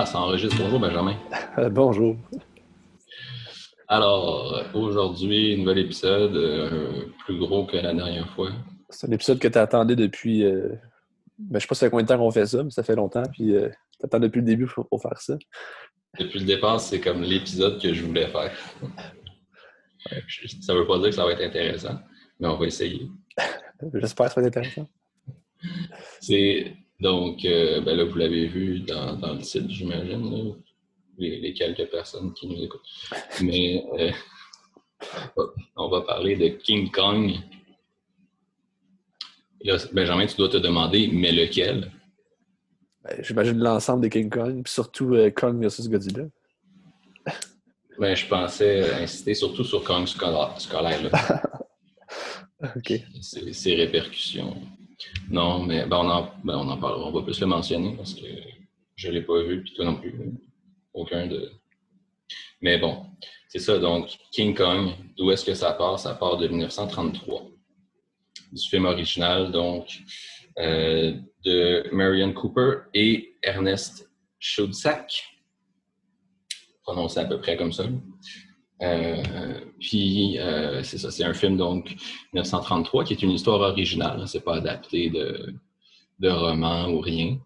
Ah, ça enregistre. Bonjour, Benjamin. Bonjour. Alors, aujourd'hui, nouvel épisode, euh, plus gros que la dernière fois. C'est un épisode que tu attendais depuis. Euh... Ben, je sais pas ça fait combien de temps qu'on fait ça, mais ça fait longtemps. Puis euh, tu attends depuis le début pour, pour faire ça. Depuis le départ, c'est comme l'épisode que je voulais faire. ça veut pas dire que ça va être intéressant, mais on va essayer. J'espère que ça va être intéressant. C'est donc, euh, ben là, vous l'avez vu dans, dans le site, j'imagine, les, les quelques personnes qui nous écoutent. Mais euh, on va parler de King Kong. Là, Benjamin, tu dois te demander, mais lequel? Ben, J'imagine l'ensemble des King Kong, puis surtout euh, Kong versus Godzilla. Ben, je pensais insister surtout sur Kong scolaire, scolaire, là. OK. ses, ses répercussions. Non, mais ben, on, en, ben, on en parlera. On va plus le mentionner parce que je ne l'ai pas vu, puis toi non plus. Aucun de. Mais bon, c'est ça. Donc, King Kong, d'où est-ce que ça part? Ça part de 1933. Du film original, donc, euh, de Marion Cooper et Ernest Schudsack. Prononcé à peu près comme ça. Euh, puis, euh, c'est ça, c'est un film, donc, 1933, qui est une histoire originale. C'est pas adapté de, de roman ou rien.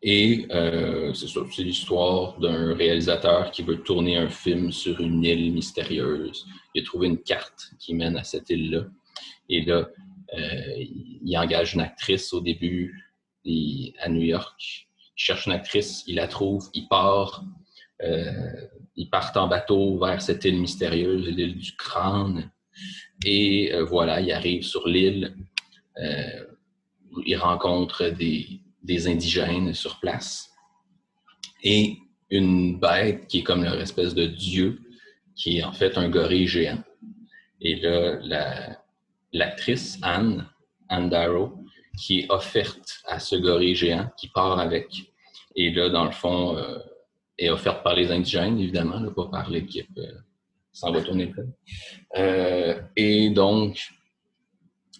Et euh, c'est ça, c'est l'histoire d'un réalisateur qui veut tourner un film sur une île mystérieuse. Il a trouvé une carte qui mène à cette île-là. Et là, euh, il engage une actrice au début à New York. Il cherche une actrice, il la trouve, il part. Euh, ils partent en bateau vers cette île mystérieuse, l'île du crâne. Et euh, voilà, ils arrivent sur l'île. Euh, ils rencontrent des, indigènes sur place. Et une bête qui est comme leur espèce de dieu, qui est en fait un gorille géant. Et là, la- l'actrice Anne, Anne Darrow, qui est offerte à ce gorille géant, qui part avec. Et là, dans le fond, est offerte par les indigènes, évidemment, là, pas par l'équipe. Euh, ça va tourner et donc,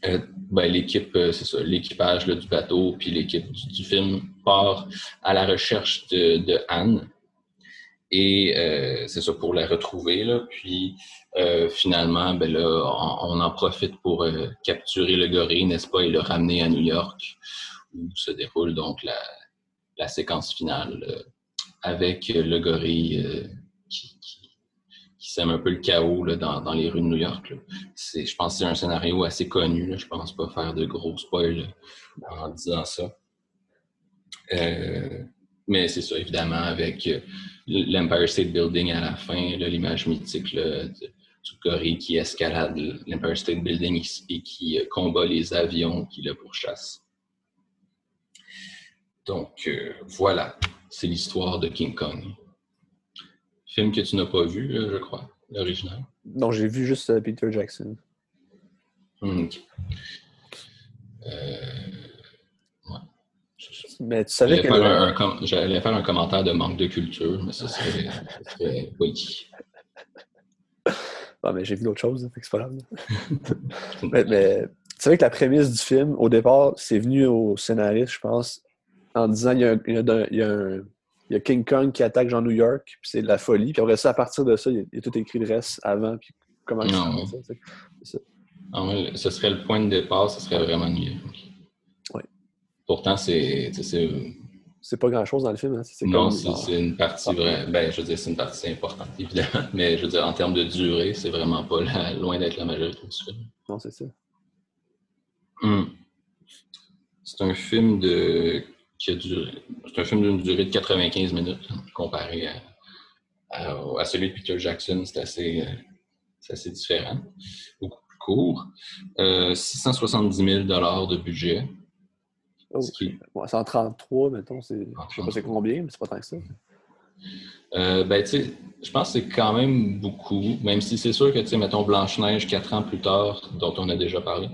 euh, ben, l'équipe, euh, c'est ça, l'équipage du bateau, puis l'équipe du, film part à la recherche de, Anne. Et euh, c'est ça, pour la retrouver. Là, puis finalement, ben là, on, en profite pour capturer le gorille, n'est-ce pas, et le ramener à New York, où se déroule donc la, la séquence finale avec euh, le gorille euh, qui, sème un peu le chaos là, dans, dans les rues de New York. là. Je pense que c'est un scénario assez connu. Là. Je pense pas faire de gros spoils en disant ça. Euh, mais c'est ça, évidemment, avec l'Empire State Building à la fin, l'image mythique de- du gorille qui escalade l'Empire State Building et qui combat les avions qui le pourchassent. Donc, voilà, c'est l'histoire de King Kong. Film que tu n'as pas vu, là, je crois, l'original. Non, j'ai vu juste euh, Peter Jackson. Ok. Euh, ouais. Mais tu savais J'allais que. un, com- j'allais faire un commentaire de manque de culture, mais ça serait, ça serait oui. Ah, mais j'ai vu d'autres choses, c'est pas grave. mais, mais tu savais que la prémisse du film, au départ, c'est venu au scénariste, je pense, en disant il y a, un- il y a un- il y a un- il y a King Kong qui attaque Jean New York, puis c'est de la folie. Puis après ça, à partir de ça, il y a, tout écrit le reste avant, puis comment Non. ça. Ah ouais, ce serait le point de départ, ce serait vraiment New York. Oui. Pourtant, c'est, c'est- pas grand-chose dans le film. Hein. Non, c'est, c'est une partie vraie. Ben, je veux dire, c'est une partie importante, évidemment. Mais je veux dire, en termes de durée, c'est vraiment pas la- loin d'être la majorité du film. Non, c'est ça. Hmm. C'est un film de qui a duré. C'est un film d'une durée de 95 minutes comparé à, à- à celui de Peter Jackson. C'est assez, euh, assez différent. Beaucoup plus court. Euh, 670 000 de budget. Oh, Ce qui- ouais, c'est en 33, mettons. c'est- Je sais pas c'est combien, mais c'est pas tant que ça. Euh, ben, tu sais, je pense que c'est quand même beaucoup, même si c'est sûr que, tu sais, mettons, Blanche-Neige, quatre ans plus tard, dont on a déjà parlé,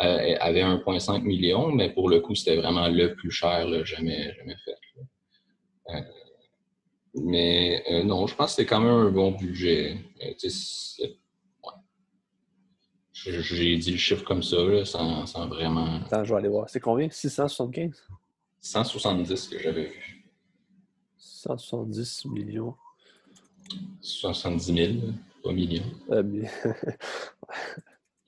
euh, avait 1,5 million, mais pour le coup, c'était vraiment le plus cher là, jamais, jamais fait. Euh, mais euh, non, je pense que c'est quand même un bon budget. Ouais. J'ai dit le chiffre comme ça, là, sans, sans vraiment. Attends, je vais aller voir. C'est combien? 675? 170 que j'avais vu. 170 millions. 70 000, pas millions. Ah, mais-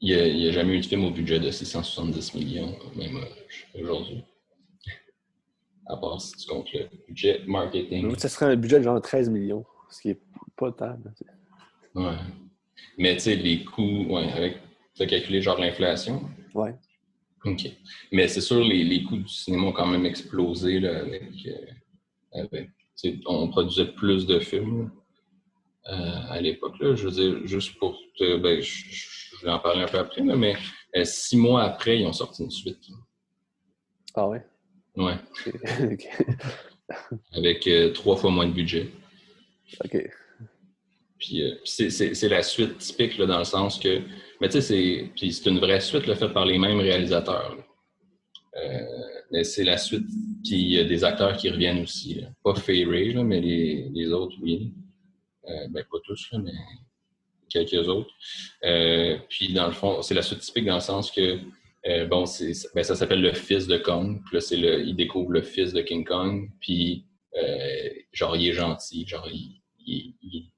Il n'y a, jamais eu de film au budget de 670 millions, même euh, aujourd'hui. À part si tu comptes le budget marketing. Ça serait un budget de genre 13 millions, ce qui est pas tant. sais. Ouais. Mais tu sais, les coûts, ouais, avec. Tu as calculé genre l'inflation? Ouais. OK. Mais c'est sûr, les, les coûts du cinéma ont quand même explosé là, avec. euh, avec- on produisait plus de films euh, à l'époque. Je veux dire, juste pour te. Ben, je, je vais en parler un peu après, là, mais euh, six mois après, ils ont sorti une suite. Ah ouais? Ouais. Avec euh, trois fois moins de budget. Ok. Puis euh, c'est- la suite typique là, dans le sens que. Mais tu sais, c'est une vraie suite là, faite par les mêmes réalisateurs. là. Euh, c'est la suite. Puis il y a des acteurs qui reviennent aussi. Pas Fay Ray, là, mais les, autres, oui. Euh, ben, pas tous, là, mais quelques autres. Euh, puis dans le fond, c'est la suite typique dans le sens que. euh, bon, ben, ça s'appelle le fils de Kong. Puis là, le, il découvre le fils de King Kong. Puis, genre, il est gentil. Genre, il, il-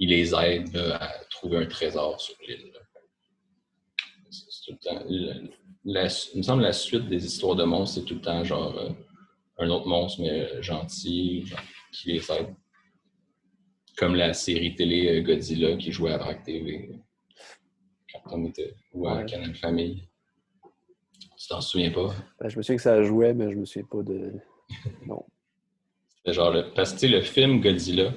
les aide à trouver un trésor sur l'île. c'est tout le temps. La- il me semble que la suite des histoires de monstres, c'est tout le temps genre euh, un autre monstre, mais euh, gentil, genre, qui les aide. Comme la série télé euh, Godzilla qui jouait à Vrac TV quand on était ou à Ouais. Canal Famille. Tu t'en souviens pas? Ben, je me souviens que ça jouait, mais je me souviens pas de. Non. C'était genre le, parce que le film Godzilla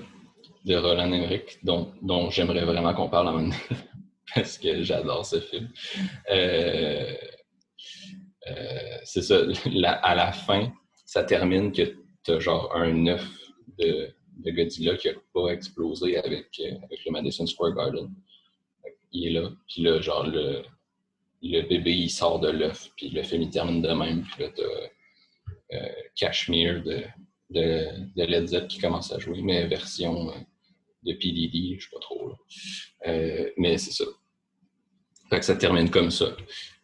de Roland Emmerich, dont, dont j'aimerais vraiment qu'on parle en même temps, parce que j'adore ce film. Euh, euh, c'est ça, à la fin, ça termine que tu as genre un œuf de, Godzilla qui n'a pas explosé avec, euh, avec le Madison Square Garden. Il est là, puis là, genre, le, le bébé, il sort de l'œuf, puis le film, il termine de même, puis là, t'as euh, Cashmere de, de, Led Zepp qui commence à jouer, mais version euh, de PDD, je sais pas trop. Là, mais c'est ça. Fait que ça termine comme ça.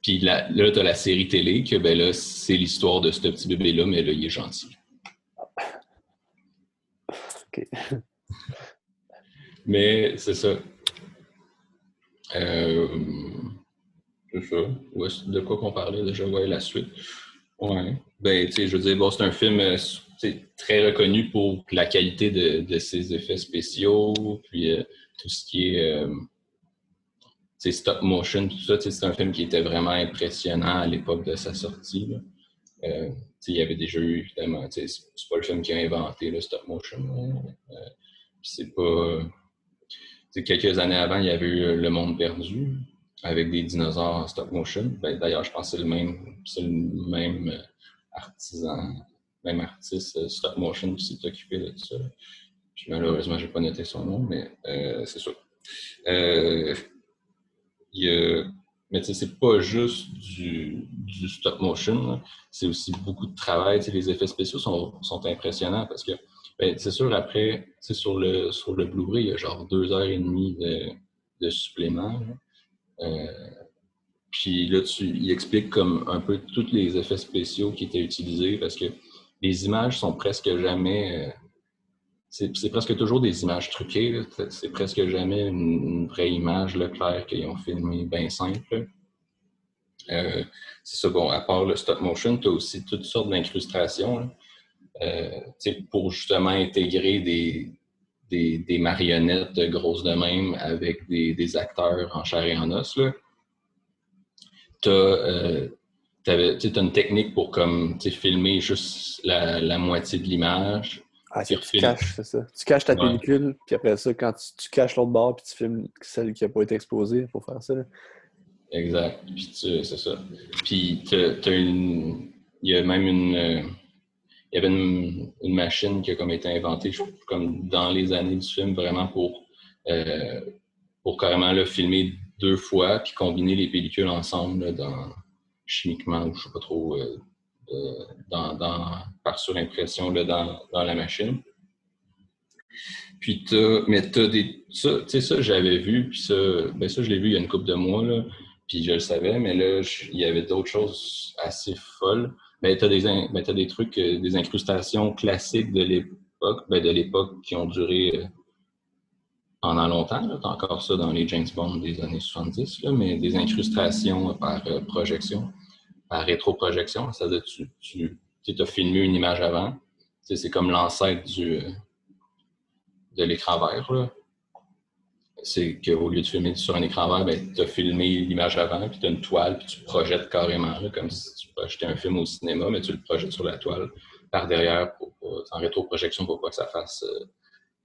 Puis là, là tu as la série télé, que ben là, c'est l'histoire de ce petit bébé-là, mais là, il est gentil. OK. Mais c'est ça. Euh, c'est ça. Ouais, de quoi qu'on parlait déjà? Ouais, la suite. Ouais. Ben, tu sais, je veux dire, bon, c'est un film euh, très reconnu pour la qualité de, de ses effets spéciaux, puis euh, tout ce qui est euh, stop motion, tout ça. C'est un film qui était vraiment impressionnant à l'époque de sa sortie. Euh, il y avait déjà eu, évidemment, c'est pas le film qui a inventé le stop motion. Euh, c'est pas. Quelques années avant, il y avait eu Le Monde perdu avec des dinosaures en stop motion. Ben, D'ailleurs, je pense que c'est le même, le même euh, artisan, même artiste euh, stop motion qui s'est occupé de ça. Malheureusement, je n'ai pas noté son nom, mais euh, c'est ça. Euh, mais c'est pas juste du, stop motion, c'est aussi beaucoup de travail. Tu sais, les effets spéciaux sont, impressionnants parce que ben, c'est sûr, après, sur le, sur le Blu-ray, il y a genre deux heures et demie de, de supplément. Euh, puis là, tu, il explique comme un peu tous les effets spéciaux qui étaient utilisés parce que les images sont presque jamais. Euh, c'est presque toujours des images truquées. C'est- presque jamais une, vraie image là, claire qu'ils ont filmé bien simple. Euh, c'est ça, bon, à part le stop motion, tu as aussi toutes sortes d'incrustations. là. Euh, pour justement intégrer des, des, marionnettes grosses de même avec des, des acteurs en chair et en os. Tu as, une technique pour comme, filmer juste la moitié de l'image. Ah, Tu caches, c'est ça. Tu caches ta Ouais. pellicule, puis après ça, quand tu, tu caches l'autre bord, puis tu filmes celle qui n'a pas été exposée pour faire ça. là. Exact. Puis tu- c'est ça. Puis t'as- une. Il y a même une. euh, Il y avait une, une machine qui a comme été inventée, je- comme dans les années du film, vraiment pour, euh, pour carrément là, filmer deux fois, puis combiner les pellicules ensemble là, dans, chimiquement, ou je sais pas trop, euh, dans, par surimpression là, dans, la machine. Puis t'as, mais t'as des, ça, tu sais, ça, j'avais vu, puis ça, ben ça, je l'ai vu il y a une couple de mois, là, puis je le savais, mais là, il y avait d'autres choses assez folles. Ben, des, in- ben, t'as des trucs, euh, des incrustations classiques de l'ép- l'époque, ben, de l'époque qui ont duré euh, pendant longtemps. Tu as encore ça dans les James Bond des années 70, là, mais des incrustations par euh, projection, par rétroprojection. Ça veut dire tu, tu as filmé une image avant. C'est comme l'ancêtre euh, de l'écran vert. C'est qu'au lieu de filmer sur un écran vert, ben, tu as filmé l'image avant, puis tu as une toile, puis tu projettes carrément, comme si tu projetais un film au cinéma, mais tu le projettes sur la toile par derrière pour, en rétroprojection pour pas que ça fasse euh,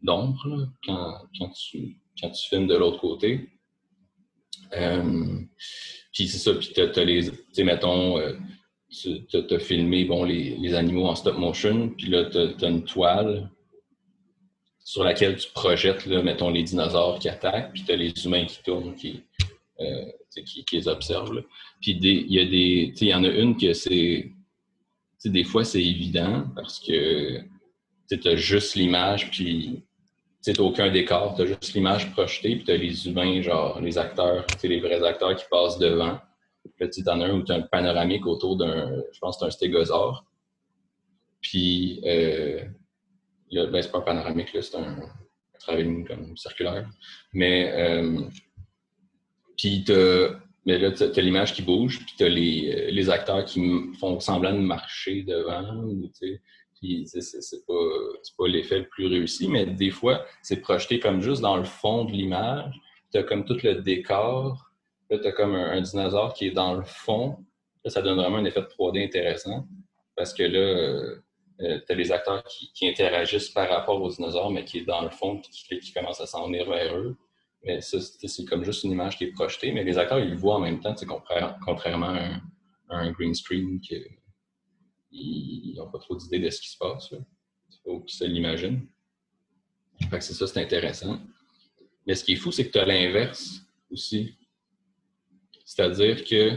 d'ombre quand, tu, quand tu filmes de l'autre côté. Euh, puis c'est ça, puis tu as, les, tu sais, mettons, euh, tu as, filmé bon, les, les, animaux en stop motion, puis là, tu as, une toile sur laquelle tu projettes, là, mettons, les dinosaures qui attaquent, puis tu as les humains qui tournent, qui, euh, qui, les observent. Puis il y a des. Il y en a une que c'est. Des fois, c'est évident parce que tu as juste l'image, puis tu aucun décor, tu as juste l'image projetée, puis tu as les humains, genre les acteurs, les vrais acteurs qui passent devant. Puis tu en un où tu as un panoramique autour d'un, je pense c'est un stégosaure. Puis euh, ben, c'est pas un panoramique, c'est un, comme circulaire. Mais, euh, puis mais là, tu as, l'image qui bouge, puis tu as les, les, acteurs qui font semblant de marcher devant. C'est pas, l'effet le plus réussi, mais des fois, c'est projeté comme juste dans le fond de l'image. Tu as comme tout le décor. Là, tu as comme un, dinosaure qui est dans le fond. Là, ça donne vraiment un effet de 3D intéressant. Parce que là, euh, euh, tu as les acteurs qui, interagissent par rapport aux dinosaures, mais qui est dans le fond, qui, commence à s'en venir vers eux. Mais ça, c'est comme juste une image qui est projetée, mais les acteurs, ils le voient en même temps, contrairement à un, green screen ils n'ont pas trop d'idée de ce qui se passe. Il faut qu'ils se l'imaginent. c'est ça, c'est intéressant. Mais ce qui est fou, c'est que tu as l'inverse aussi. C'est-à-dire que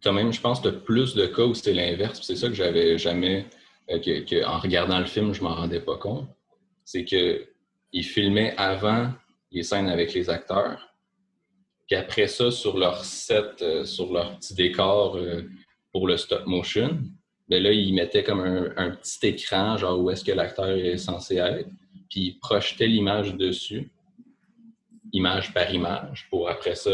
tu as même, je pense, de plus de cas où c'est l'inverse. C'est ça que j'avais jamais euh, que, en regardant le film, je m'en rendais pas compte, c'est qu'ils filmaient avant les scènes avec les acteurs, puis après ça, sur leur set, euh, sur leur petit décor euh, pour le stop motion, ben là, ils mettaient comme un, petit écran, genre où est-ce que l'acteur est censé être, puis ils projetaient l'image dessus, image par image, pour après ça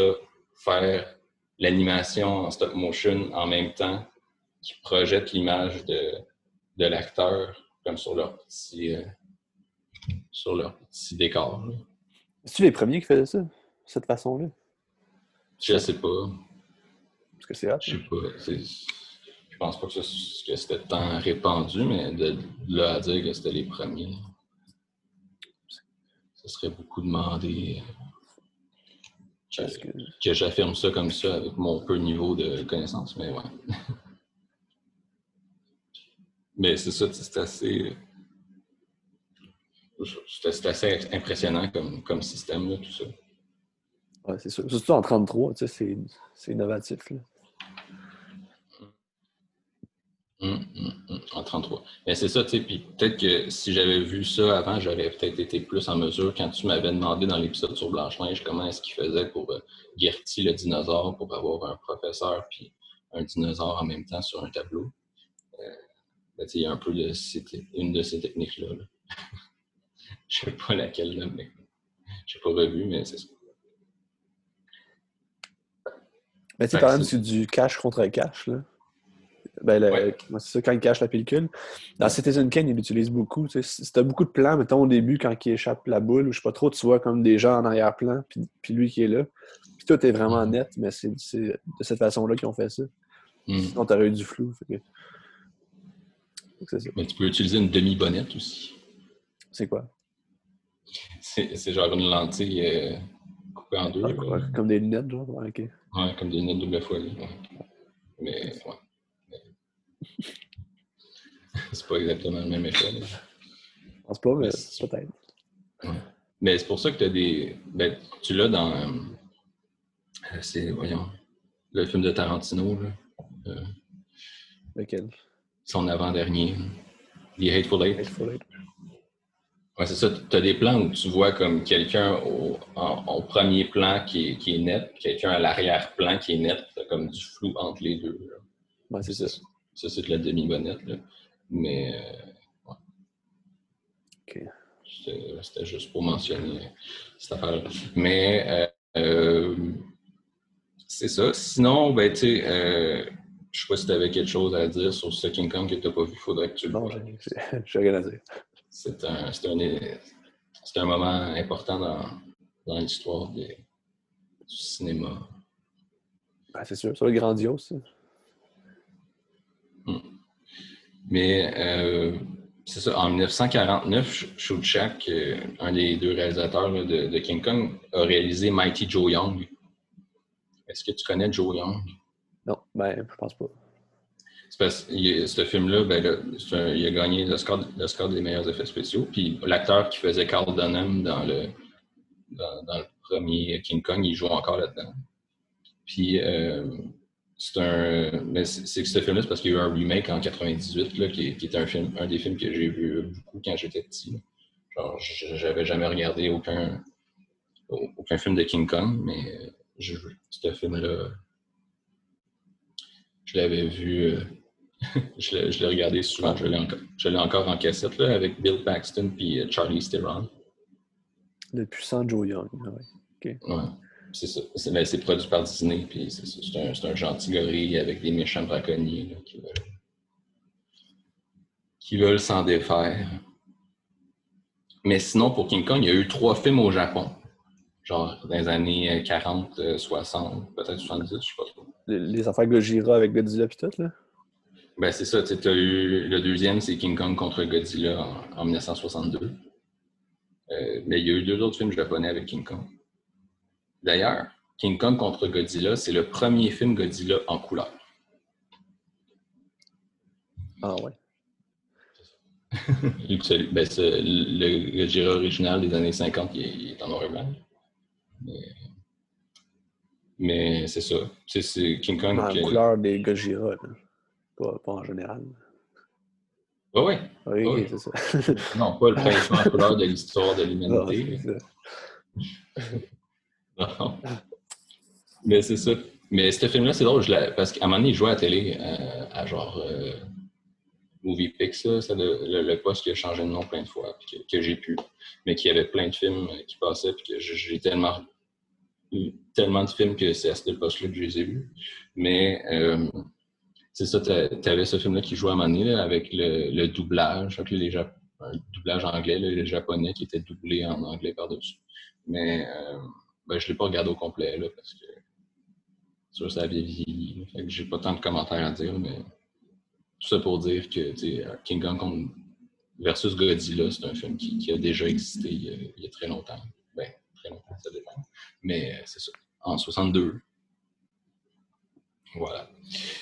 faire l'animation en stop motion en même temps qui projette l'image de, de l'acteur, comme sur leur petit, euh, sur leur petit décor. C'est-tu les premiers qui faisaient ça, cette façon-là? Je sais pas. Parce que c'est Je sais pas. Je pense pas que, c'était tant répandu, mais de, là à dire que c'était les premiers, ce serait beaucoup demandé. Que, que j'affirme ça comme ça avec mon peu niveau de connaissance, mais ouais. Mais c'est ça, c'est assez. C'est assez impressionnant comme, comme système, là, tout ça. Oui, c'est sûr. Surtout en 33, tu sais, c'est innovatif. Là. Hum, hum, hum, en 33. Mais c'est ça, tu sais, puis peut-être que si j'avais vu ça avant, j'aurais peut-être été plus en mesure quand tu m'avais demandé dans l'épisode sur Blanche-Neige comment est-ce qu'il faisait pour euh, le dinosaure, pour avoir un professeur puis un dinosaure en même temps sur un tableau. Ben, il y a un peu de une de ces techniques-là. je ne sais pas laquelle, là, mais je n'ai pas revu, mais c'est ça. Mais tu sais, quand même, c'est du cash contre cash. Là. Ben, C'est ça, quand il cache la pellicule. Dans Citizen Kane, il l'utilise beaucoup. Tu as beaucoup de plans, mettons, au début, quand il échappe la boule, ou je sais pas trop, tu vois comme des gens en arrière-plan, puis, puis lui qui est là. Puis tout est vraiment mm-hmm. net, mais c'est de cette façon-là qu'ils ont fait ça. Mm. Sinon, tu aurais eu du flou. Mais tu peux utiliser une demi-bonnette aussi. C'est quoi? C'est genre une lentille euh, coupée en deux. Ah, comme des lunettes, genre? ok. Ouais, comme des lunettes double folie. Mais, ouais. c'est pas exactement le même effet. Je pense pas, mais, peut-être. Mais c'est pour ça que tu as des. Ben, tu l'as dans. Euh, c'est, voyons, le film de Tarantino. Là. Euh, Lequel? son avant-dernier. The Hateful Eight. Ouais, c'est ça. Tu as des plans où tu vois comme quelqu'un au, en, premier plan qui est, qui est net, quelqu'un à l'arrière-plan qui est net. Tu comme du flou entre les deux. Ouais, c'est ça. Ça, c'est de la demi-bonnette. Mais. Euh, OK. C'était juste pour mentionner cette affaire Mais euh, c'est ça. Sinon, ben, tu sais, euh, je sais pas si tu avais quelque chose à dire sur ce King Kong que tu n'as pas vu. Il faudrait que tu le Non, j'ai rien à dire. C'est un, un, un, moment important dans, dans l'histoire du cinéma. Ben, c'est sûr, c'est grandiose. Hmm. Mais euh, c'est ça, en 1949, Shouchak, euh, un des deux réalisateurs de, de, King Kong, a réalisé Mighty Joe Young. Est-ce que tu connais Joe Young? Non, ben, je pense pas. C'est parce que ce film-là, ben, il a gagné le score, le score, des meilleurs effets spéciaux. Puis l'acteur qui faisait Carl Dunham dans le, dans, dans, le premier King Kong, il joue encore là-dedans. Puis euh, c'est un. Mais c'est que ce film-là, c'est parce qu'il y a eu un remake en 98, là, qui, qui était un, film, un des films que j'ai vu beaucoup quand j'étais petit. Genre, j'avais jamais regardé aucun, aucun film de King Kong, mais euh, je, ce film-là, je l'avais vu. Euh, je l'ai regardé souvent. Je l'ai encore, encore, en cassette là, avec Bill Paxton et Charlie Theron. Le puissant Joe Young. Ouais. C'est ça. Ben, c'est produit par Disney, puis c'est un, un, gentil gorille avec des méchants braconniers qui veulent, qui veulent s'en défaire. Mais sinon, pour King Kong, il y a eu trois films au Japon. Genre dans les années 40, 60, peut-être 70, je sais pas trop. Les, affaires Gojira avec Godzilla et tout, là? Ben, c'est ça. Tu as eu le deuxième, c'est King Kong contre Godzilla en, 1962. Euh, mais il y a eu deux autres films japonais avec King Kong. D'ailleurs, King Kong contre Godzilla, c'est le premier film Godzilla en couleur. Ah ouais. ben, le Godzilla original des années 50, il est, en noir et blanc. Mais, c'est ça. C'est King Kong. En couleur des Gojira, pas, pas, en général. Ah oui, oui, c'est ça. non, pas le principe en couleur de l'histoire de l'humanité. Mais c'est ça. Mais ce film-là, c'est drôle, parce qu'à un moment il jouait à la télé, euh, à genre euh, Movie Pix, c'est le, poste qui a changé de nom plein de fois, que, j'ai pu, mais qui avait plein de films euh, qui passaient, que j'ai tellement tellement de films que c'est à ce poste-là que je les ai vus. Mais c'est ça, tu avais ce film-là qui jouait à un moment donné, avec le, doublage, avec les un doublage anglais, le japonais qui était doublé en anglais par-dessus. Mais ben, je ne l'ai pas regardé au complet, là, parce que sûr, ça avait vieilli. J'ai pas tant de commentaires à dire, mais tout ça pour dire que King Kong versus Godzilla, c'est un film qui, a déjà existé il y a, très longtemps. Ben, très longtemps, ça dépend. Mais euh, c'est ça. En 62. Voilà.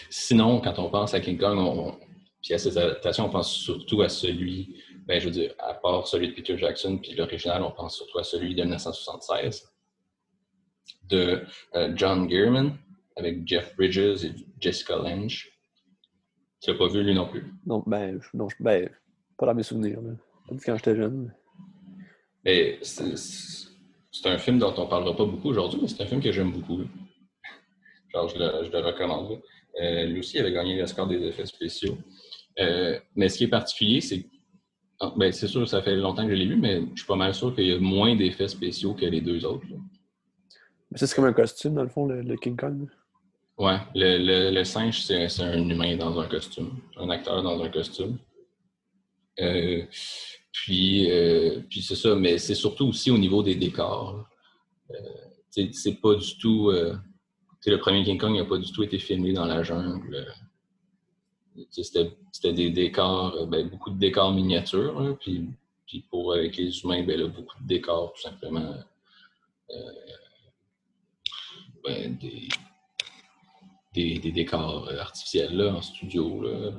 Sinon, quand on pense à King Kong, on, puis à ces adaptations, on pense surtout à celui, ben, je veux dire, à part celui de Peter Jackson, puis l'original, on pense surtout à celui de 1976 de euh, John Gearman avec Jeff Bridges et Jessica Lange. Tu l'as pas vu lui non plus? Non, ben, non, ben pas dans mes souvenirs. quand j'étais jeune. c'est un film dont on parlera pas beaucoup aujourd'hui, mais c'est un film que j'aime beaucoup. Genre, je le, je le recommande. Euh, lui aussi avait gagné le score des effets spéciaux. Euh, mais ce qui est particulier, c'est ah, ben, c'est sûr, ça fait longtemps que je l'ai vu, mais je suis pas mal sûr qu'il y a moins d'effets spéciaux que les deux autres. C'est comme un costume, dans le fond, le, King Kong. Ouais, le, le, singe, c'est un humain dans un costume, un acteur dans un costume. Euh, puis, euh, puis c'est ça, mais c'est surtout aussi au niveau des décors. Euh, c'est pas du tout. le premier King Kong n'a pas du tout été filmé dans la jungle. C'était des décors, ben, beaucoup de décors miniatures, puis, puis pour avec les humains, ben, là, beaucoup de décors tout simplement ben, des, des, décors artificiels là, en studio. Là,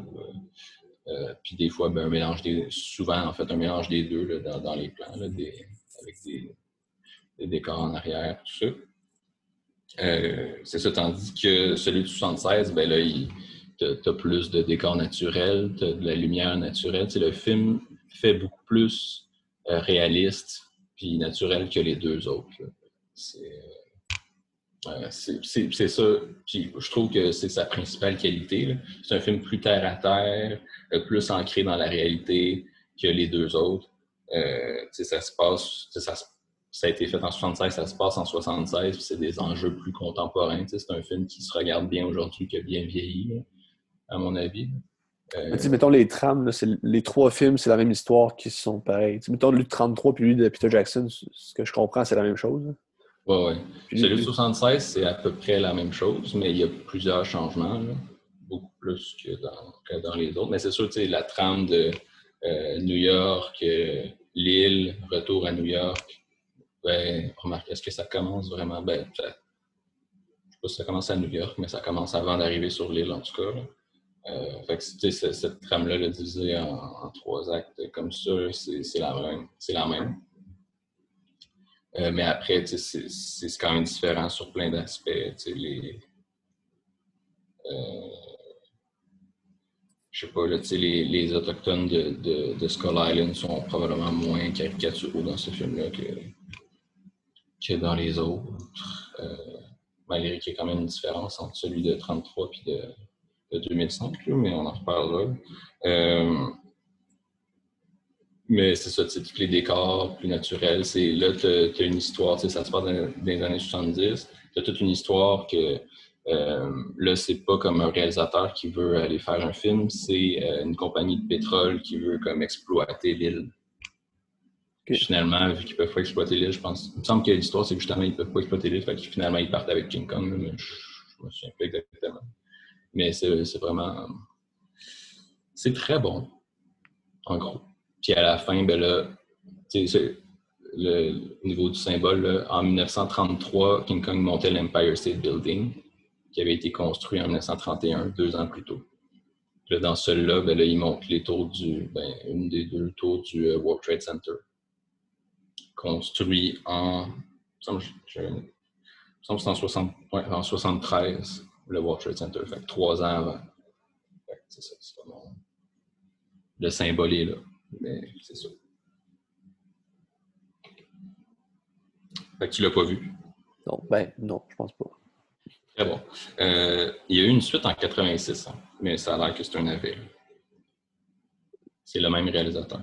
euh, puis des fois, ben, un mélange des, souvent en fait un mélange des deux là, dans, dans, les plans, là, des, avec des, décors en arrière, tout ça. Euh, c'est ça, tandis que celui de 76, ben là, tu as, plus de décors naturels, tu as de la lumière naturelle. le film fait beaucoup plus euh, réaliste puis naturel que les deux autres. C'est c'est ça. Je trouve que c'est sa principale qualité. C'est un film plus terre à terre, euh, plus ancré dans la réalité que les deux autres. Euh, ça se passe, ça, a été fait en 76, ça se passe en 76, c'est des enjeux plus contemporains. C'est un film qui se regarde bien aujourd'hui, qui a bien vieilli, à mon avis. Euh... mettons les trames, les trois films, c'est la même histoire qui sont pareils. Mettons de 33 puis lui de Peter Jackson, ce que je comprends, c'est la même chose. Oui, oui. Celui de 76, c'est à peu près la même chose, mais il y a plusieurs changements, beaucoup plus que dans, dans, les autres. Mais c'est sûr, la trame de euh, New York, euh, Lille, retour à New York, ben, remarque, est-ce que ça commence vraiment? Ben, ça, je sais pas si ça commence à New York, mais ça commence avant d'arriver sur l'île, en tout cas. Euh, fait que, cette trame-là, divisée en, trois actes comme ça, c'est la même. C'est la même. Euh, mais après, c'est quand même différent sur plein d'aspects. Les, euh, je sais pas, les, les Autochtones de, de, de, Skull Island sont probablement moins caricaturaux dans ce film-là que, que dans les autres. Euh, malgré qu'il y ait quand même une différence entre celui de 33 et de, de 2005, mais on en reparlera. Mais c'est ça, tous les décors plus naturels. C'est, là, tu as, une histoire, ça se passe dans, les années 70. Tu as toute une histoire que euh, là, c'est pas comme un réalisateur qui veut aller faire un film, c'est euh, une compagnie de pétrole qui veut comme exploiter l'île. Finalement, vu qu'ils peuvent pas exploiter l'île, je pense. Il me semble que l'histoire, c'est que justement, ils peuvent pas exploiter l'île, fait que finalement, ils partent avec King Kong, mais je, je me souviens pas exactement. Mais c'est vraiment. C'est très bon, en gros. Puis à la fin, ben là, le niveau du symbole, en 1933, King Kong montait l'Empire State Building, qui avait été construit en 1931, deux ans plus tôt. Là, dans celui-là, ben là, il monte les tours du, ben, une des deux tours du euh, World Trade Center, construit en, je, en, 60, en 73, le World Trade Center, fait trois ans avant. C'est ça, c'est Le symbole est là mais c'est ça. Fait que tu l'as pas vu? Non, ben non, je pense pas. Très bon. Euh, il y a eu une suite en 86, hein, mais ça a l'air que c'est un navire. C'est le même réalisateur.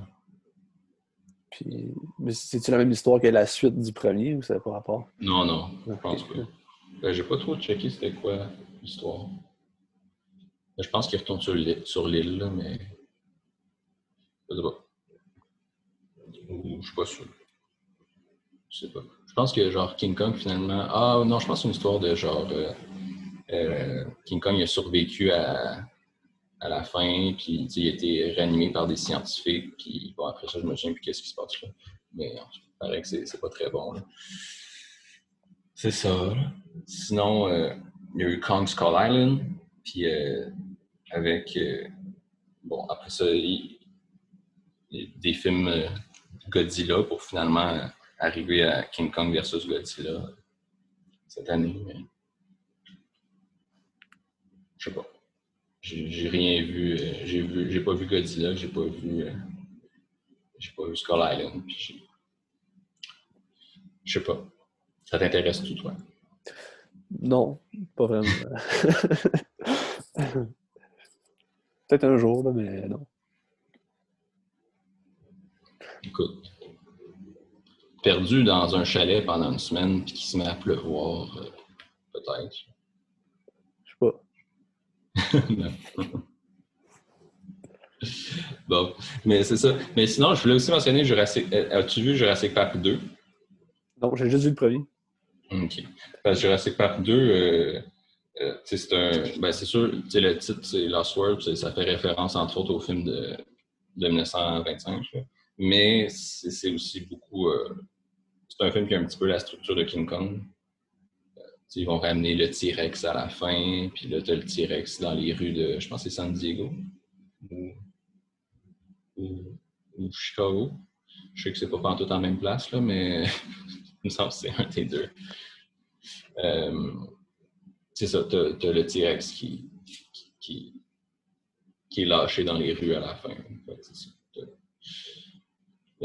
Puis, mais c'est-tu la même histoire que la suite du premier ou ça n'a pas rapport? Non, non, je pense pas. Ben, J'ai pas trop checké c'était quoi l'histoire. Je pense qu'il retourne sur l'île, mais je sais pas. je suis pas sûr. Je sais pas. Je pense que genre King Kong finalement. Ah non, je pense que c'est une histoire de genre euh, euh, King Kong a survécu à, à la fin, puis il a été réanimé par des scientifiques, puis bon après ça je me souviens plus qu'est-ce qui se passe là. Mais il paraît que c'est pas très bon. C'est ça. Sinon, euh, il y a eu Kong Skull Island, puis avec bon après ça, il, des films euh, Godzilla pour finalement arriver à King Kong versus Godzilla cette année. Mais... Je sais pas. J'ai rien vu. Euh, j'ai vu. J'ai pas vu Godzilla, j'ai pas vu. Euh, j'ai pas vu Skull Island. Je sais pas. Ça t'intéresse tout, toi? Non, pas vraiment. Peut-être un jour, mais non. Écoute, perdu dans un chalet pendant une semaine puis qui se met à pleuvoir, euh, peut-être. Je sais pas. bon, mais c'est ça. Mais sinon, je voulais aussi mentionner Jurassic. Euh, as-tu vu Jurassic Park 2? Non, j'ai juste vu le premier. OK. Parce que Jurassic Park 2, euh, c'est un. Ben, c'est sûr, le titre, c'est Lost World, ça fait référence entre autres au film de, de 1925. Mais c'est aussi beaucoup. Euh, c'est un film qui a un petit peu la structure de King Kong. Euh, ils vont ramener le T-Rex à la fin, puis là, tu as le T-Rex dans les rues de, je pense, c'est San Diego ou, Chicago. Je sais que c'est pas tout en même place, là, mais il me semble que c'est un des deux. Euh, c'est ça, tu as, le T-Rex qui, qui, qui, est lâché dans les rues à la fin.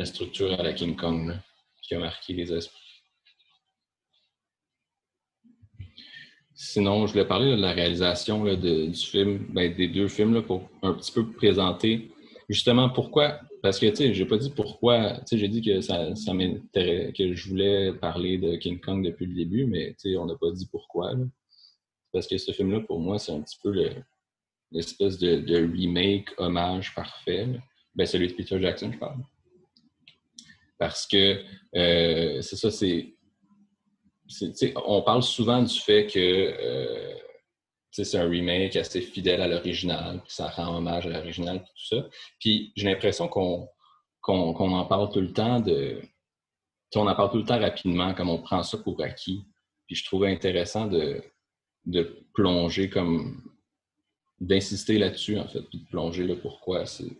La structure à la King Kong qui a marqué les esprits. Sinon, je voulais parler de la réalisation du film, ben, des deux films, pour un petit peu présenter justement pourquoi parce que, tu sais, j'ai pas dit pourquoi. Tu sais, j'ai dit que ça, ça que je voulais parler de King Kong depuis le début, mais, tu sais, on n'a pas dit pourquoi. Parce que ce film-là, pour moi, c'est un petit peu l'espèce de, de, remake, hommage parfait. Ben, celui de Peter Jackson, je parle. Parce que, euh, c'est ça, c'est. On parle souvent du fait que euh, c'est un remake assez fidèle à l'original, puis ça rend hommage à l'original, tout ça. Puis j'ai l'impression qu'on en parle tout le temps de. On en parle tout le temps rapidement, comme on prend ça pour acquis. Puis je trouvais intéressant de, de plonger comme d'insister là-dessus, en fait, puis de plonger le pourquoi c'est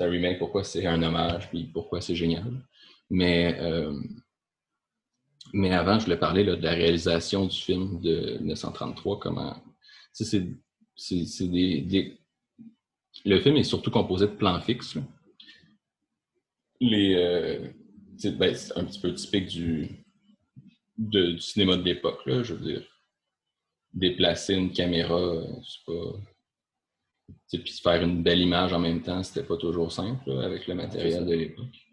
un remake, pourquoi c'est un hommage, puis pourquoi c'est génial. Mais, euh, mais avant, je voulais parler de la réalisation du film de 1933, comment c'est des, Le film est surtout composé de plans fixes. Les, euh, ben, c'est un petit peu typique du, du cinéma de l'époque, je veux dire. Déplacer une caméra, c'est pas. Puis faire une belle image en même temps, c'était pas toujours simple avec le matériel de l'époque.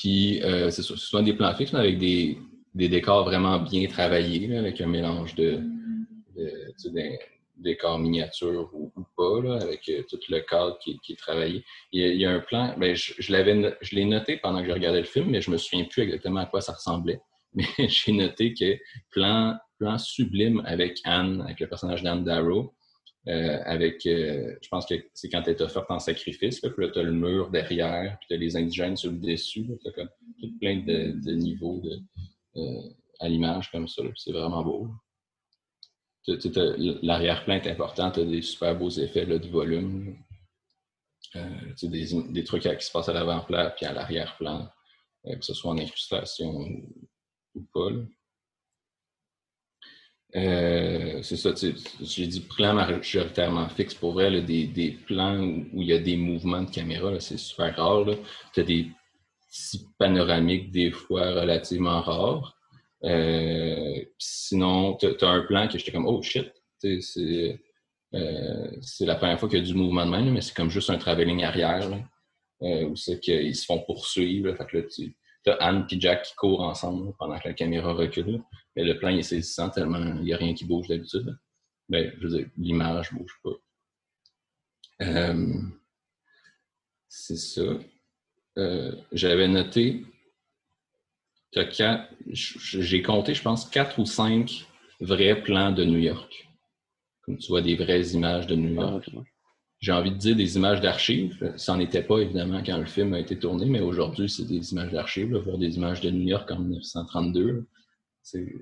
Puis euh, c'est des plans fixes, mais avec des, des décors vraiment bien travaillés, avec un mélange de, décors miniatures ou, pas, avec euh, tout le cadre qui, est travaillé. Il y, a, un plan, ben, je, je l'ai noté pendant que je regardais le film, mais je me souviens plus exactement à quoi ça ressemblait. Mais j'ai noté que plan, plan sublime avec Anne, avec le personnage d'Anne Darrow, euh, avec, euh, je pense que c'est quand elle est offerte en sacrifice, puis là, tu as le mur derrière, puis tu as les indigènes sur le dessus, tu as comme tout plein de, niveaux de, à l'image comme ça, c'est vraiment beau l'arrière-plan est important, tu as des super beaux effets de volume. Euh, des, des, trucs qui se passent à l'avant-plan puis à l'arrière-plan, euh, que ce soit en incrustation ou, pas. Euh, c'est ça, j'ai dit plan majoritairement fixe. Pour vrai, des, plans où, il y a des mouvements de caméra, c'est super rare. Tu as des petits panoramiques, des fois relativement rares. Euh, sinon, tu as, un plan que j'étais comme, oh shit, c'est euh, la première fois qu'il y a du mouvement de même, mais c'est comme juste un travelling arrière, où c'est qu'ils se font poursuivre. là, tu as Anne et Jack qui courent ensemble pendant que la caméra recule. Mais le plan il est saisissant tellement il n'y a rien qui bouge d'habitude. Ben, je veux dire, l'image ne bouge pas. c'est ça. J'avais noté j'ai compté, je pense, quatre ou cinq vrais plans de New York. Comme tu vois, des vraies images de New ah, York. J'ai envie de dire des images d'archives. Ça n'en était pas, évidemment, quand le film a été tourné, mais aujourd'hui, c'est des images d'archives. Voir des images de New York en 1932, c'est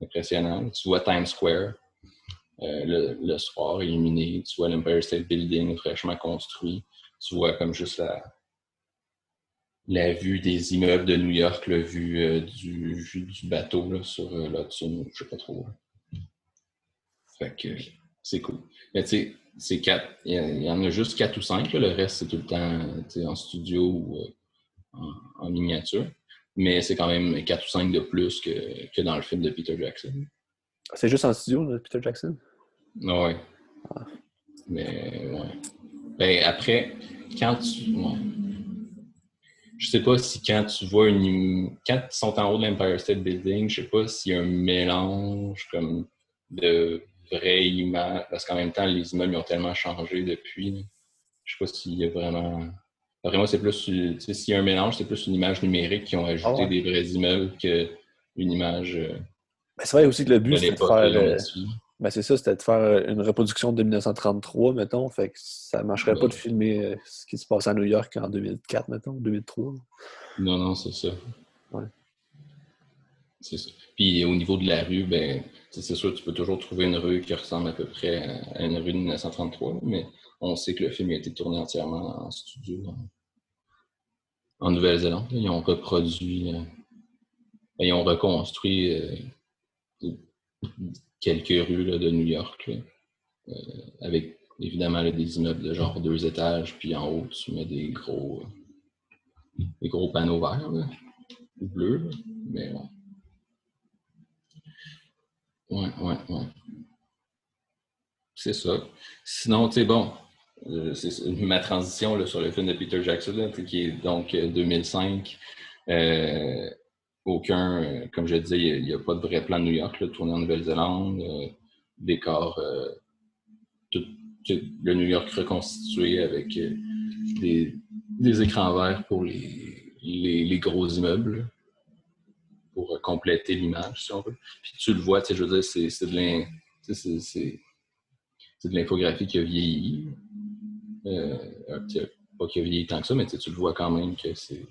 impressionnant. Tu vois Times Square euh, le, soir illuminé. Tu vois l'Empire State Building fraîchement construit. Tu vois comme juste la, la vue des immeubles de New York, la vue, euh, du, du, bateau là, sur euh, l'Hudson, je sais pas trop. Fait que c'est cool. Mais tu sais, c'est quatre. Il y, en a juste quatre ou cinq. le reste, c'est tout le temps en studio ou euh, en, miniature. Mais c'est quand même quatre ou cinq de plus que, que dans le film de Peter Jackson. C'est juste en studio, de Peter Jackson? Oui. Ah. Mais, ouais. Ben, après, quand tu je sais pas si quand tu vois une quand ils sont en haut de l'Empire State Building, je sais pas s'il y a un mélange comme de vraies images, parce qu'en même temps, les immeubles ont tellement changé depuis. Je sais pas s'il y a vraiment. Vraiment, c'est plus. S'il y a un mélange, c'est plus une image numérique qui ont ajouté ah des vrais immeubles qu'une image. Euh, ben, c'est vrai aussi que le but, c'est de faire. Ben c'est ça, c'était de faire euh, une reproduction de 1933, mettons. Fait que ça ne marcherait pas de filmer euh, ce qui se passe à New York en 2004, mettons, 2003. Non, non, c'est ça. Ouais. Puis au niveau de la rue, ben, c'est sûr, tu peux toujours trouver une rue qui ressemble à peu près à une rue de 1933, mais on sait que le film a été tourné entièrement en studio en, Nouvelle-Zélande. Ils ont reproduit, euh, ben, ils ont reconstruit quelques rues de New York, euh, avec évidemment des immeubles de genre deux étages, puis en haut, tu mets des gros, euh, des gros panneaux verts ou bleus. Mais. Ouais, ouais, ouais. C'est ça. Sinon, tu sais, bon, euh, c'est ma transition là, sur le film de Peter Jackson, qui est donc 2005. Euh, aucun, comme je disais, il n'y a, pas de vrai plan de New York, là, tourné en Nouvelle-Zélande, décor, tout, le New York reconstitué avec des, écrans verts pour les, les gros immeubles pour compléter l'image, si on veut. Puis tu le vois, tu sais, je veux dire, c'est de l'infographie qui a vieilli. Euh, pas qui a vieilli tant que ça, mais tu le vois quand même que c'est.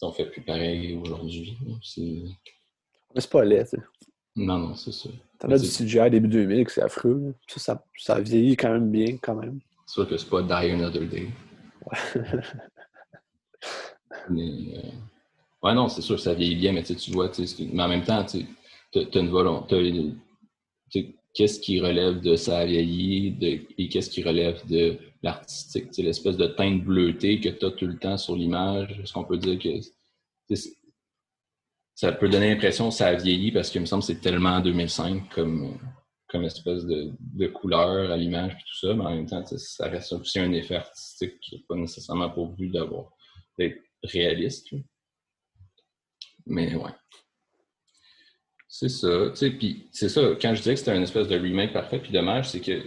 On fait plus pareil aujourd'hui. Mais c'est pas laid, tu sais. Non, non, c'est ça. T'en as du CGI début 2000 que c'est affreux. Ça, ça, ça, a vieilli quand même bien, quand même. C'est sûr que c'est pas Die Another Day. Ouais. mais, euh, Ouais, non, c'est sûr, ça vieillit bien, mais tu vois, mais en même temps, tu as, une volonté. Qu'est-ce qui relève de ça vieilli de, et qu'est-ce qui relève de l'artistique? L'espèce de teinte bleutée que tu as tout le temps sur l'image. Est-ce qu'on peut dire que ça peut donner l'impression que ça a vieilli parce qu'il me semble que c'est tellement 2005 comme, comme espèce de, de couleur à l'image et tout ça, mais en même temps, ça reste aussi un effet artistique qui n'est pas nécessairement pourvu d'avoir d'être réaliste. Mais ouais. C'est ça. Tu sais, puis c'est ça, quand je disais que c'était une espèce de remake parfait, puis dommage, c'est que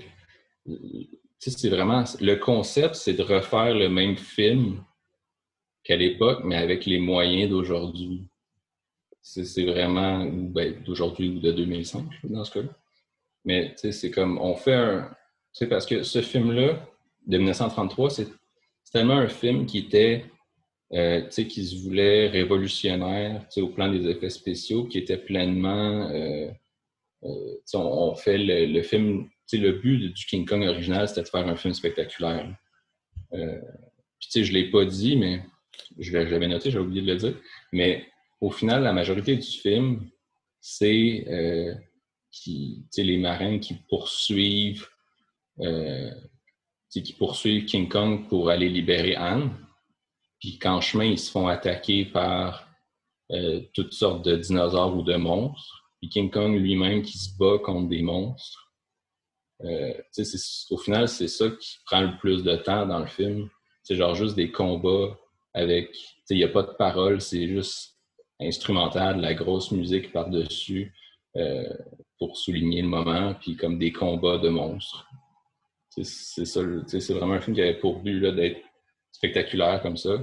c'est vraiment. Le concept, c'est de refaire le même film qu'à l'époque, mais avec les moyens d'aujourd'hui. C'est vraiment, ben, d'aujourd'hui ou de 2005, dans ce cas-là. Mais tu sais, c'est comme, on fait un. Tu sais, parce que ce film-là, de 1933, c'est tellement un film qui était euh, qui se voulait révolutionnaire au plan des effets spéciaux, qui était pleinement. Euh, euh, on, fait le, film. Le but du King Kong original, c'était de faire un film spectaculaire. Puis, je ne l'ai pas dit, mais je l'avais noté, j'ai oublié de le dire. Mais au final, la majorité du film, c'est les marins qui poursuivent, qui poursuivent King Kong pour aller libérer Anne puis qu'en chemin, ils se font attaquer par euh, toutes sortes de dinosaures ou de monstres, puis King Kong lui-même qui se bat contre des monstres. Euh, au final, c'est ça qui prend le plus de temps dans le film. C'est genre juste des combats avec... Il n'y a pas de paroles, c'est juste instrumental, la grosse musique par-dessus euh, pour souligner le moment, puis comme des combats de monstres. C'est ça, c'est vraiment un film qui avait pour but d'être spectaculaire comme ça.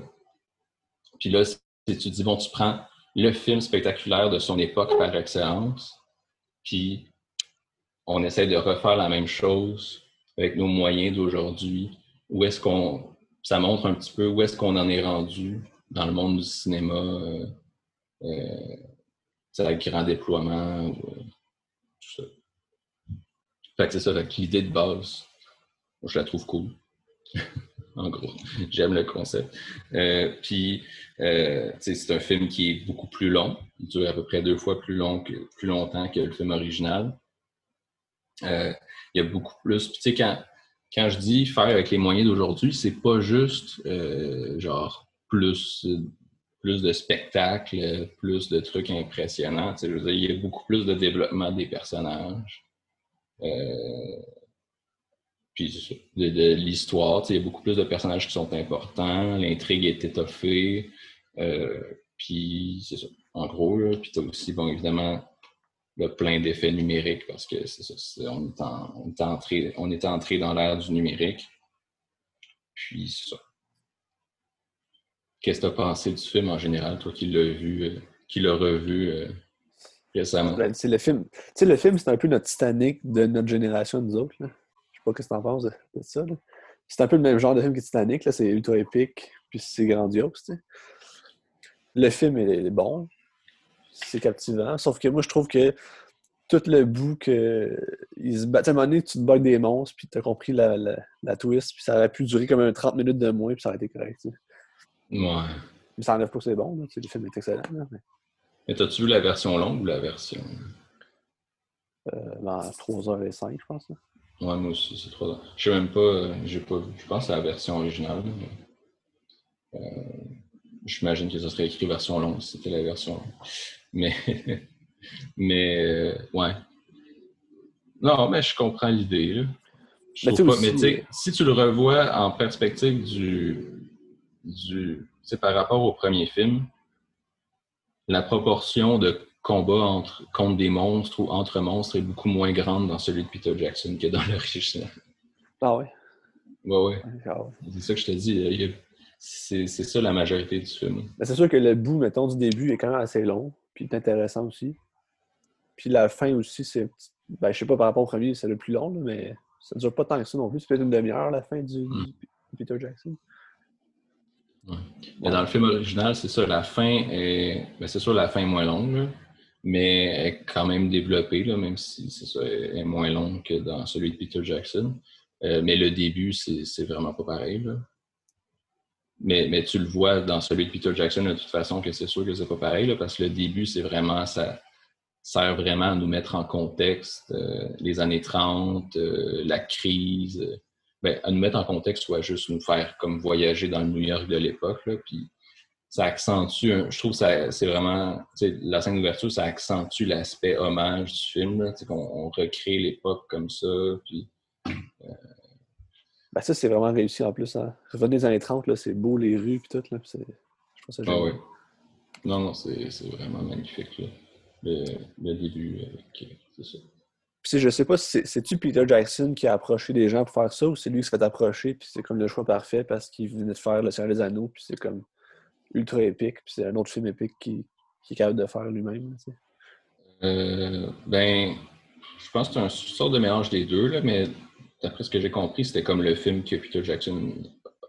Puis là, tu dis, bon, tu prends le film spectaculaire de son époque par excellence, puis on essaie de refaire la même chose avec nos moyens d'aujourd'hui. Où est-ce qu'on. Ça montre un petit peu où est-ce qu'on en est rendu dans le monde du cinéma, euh, euh, avec grand déploiement, euh, tout ça. Fait que c'est ça, l'idée de base, je la trouve cool. en gros. J'aime le concept. Euh, puis, euh, c'est un film qui est beaucoup plus long. Il dure à peu près deux fois plus, long que, plus longtemps que le film original. Euh, il y a beaucoup plus. tu sais, quand, quand je dis faire avec les moyens d'aujourd'hui, c'est pas juste genre plus, plus de spectacles, plus de trucs impressionnants. Je veux dire, il y a beaucoup plus de développement des personnages. Euh, puis de, l'histoire. Il y a beaucoup plus de personnages qui sont importants, l'intrigue est étoffée. Euh, puis c'est ça. En gros, puis tu as aussi, bon, évidemment, le plein d'effets numériques parce que c'est ça. on, est entré, on est entré dans l'ère du numérique. Puis c'est ça. Qu'est-ce que tu as pensé du film en général, toi qui l'as vu, euh, qui l'as revu euh, récemment? Ben, c'est le film. Tu sais, le film, c'est un peu notre Titanic de notre génération, nous autres. Là pas ce que tu en penses de, ça. C'est un peu le même genre de film que Titanic. C'est ultra épique, puis c'est grandiose. Le film est, bon. C'est captivant. Sauf que moi, je trouve que tout le bout que ils se battent. À un moment donné, tu te bats des monstres, puis tu as compris la, la, twist, puis ça aurait pu durer comme un 30 minutes de moins, puis ça aurait été correct. Ouais. Mais ça enlève pas que c'est bon. Le film est excellent. mais... mais t'as-tu vu la version longue ou la version? Euh, dans 3h05, je pense. Là. Ouais, moi aussi, c'est trop. Je sais même pas, euh, j'ai pas vu. Je pense que c'est la version originale. Euh, j'imagine que ça serait écrit version longue si c'était la version longue. Mais, mais euh, ouais. Non, mais je comprends l'idée. Pas, mais sais, si tu le revois en perspective du, du par rapport au premier film, la proportion de combats entre, contre des monstres ou entre monstres est beaucoup moins grande dans celui de Peter Jackson que dans l'original. Ah ouais? Ouais, ouais. Ah c'est ça que je te dis. C'est ça la majorité du film. C'est sûr que le bout, mettons, du début est quand même assez long, puis intéressant aussi. Puis la fin aussi, c'est. Ben, je sais pas par rapport au premier, c'est le plus long, mais ça dure pas tant que ça non plus. C'est peut-être une demi-heure la fin du, hmm. Peter Jackson. Mais dans le film original, c'est ça, la fin est. Ben, c'est sûr, la fin est moins longue, mais est quand même développée, là, même si c'est est moins longue que dans celui de Peter Jackson. Euh, mais le début, c'est vraiment pas pareil. Là. Mais, mais, tu le vois dans celui de Peter Jackson de toute façon que c'est sûr que c'est pas pareil, là, parce que le début, c'est vraiment ça sert vraiment à nous mettre en contexte euh, les années 30, euh, la crise, ben, à nous mettre en contexte, soit juste nous faire comme voyager dans le New York de l'époque. Puis ça accentue, je trouve que c'est vraiment, la scène d'ouverture, ça accentue l'aspect hommage du film, qu'on on recrée l'époque comme ça. Puis, euh, ben ça, c'est vraiment réussi en plus. Hein. Revenez des années 30, c'est beau les rues puis tout. Là, je pense ça ah oui. Non, non, c'est vraiment magnifique. Le, le, début, euh, c'est ça. Puis je sais pas si c'est-tu Peter Jackson qui a approché des gens pour faire ça ou c'est lui qui se fait approcher puis c'est comme le choix parfait parce qu'il venait de faire Le Seigneur des Anneaux puis c'est comme ultra épique puis c'est un autre film épique qui, qui est capable de faire lui-même. Euh, ben, je pense que c'est un sort de mélange des deux, là, mais d'après ce que j'ai compris, c'était comme le film que Peter Jackson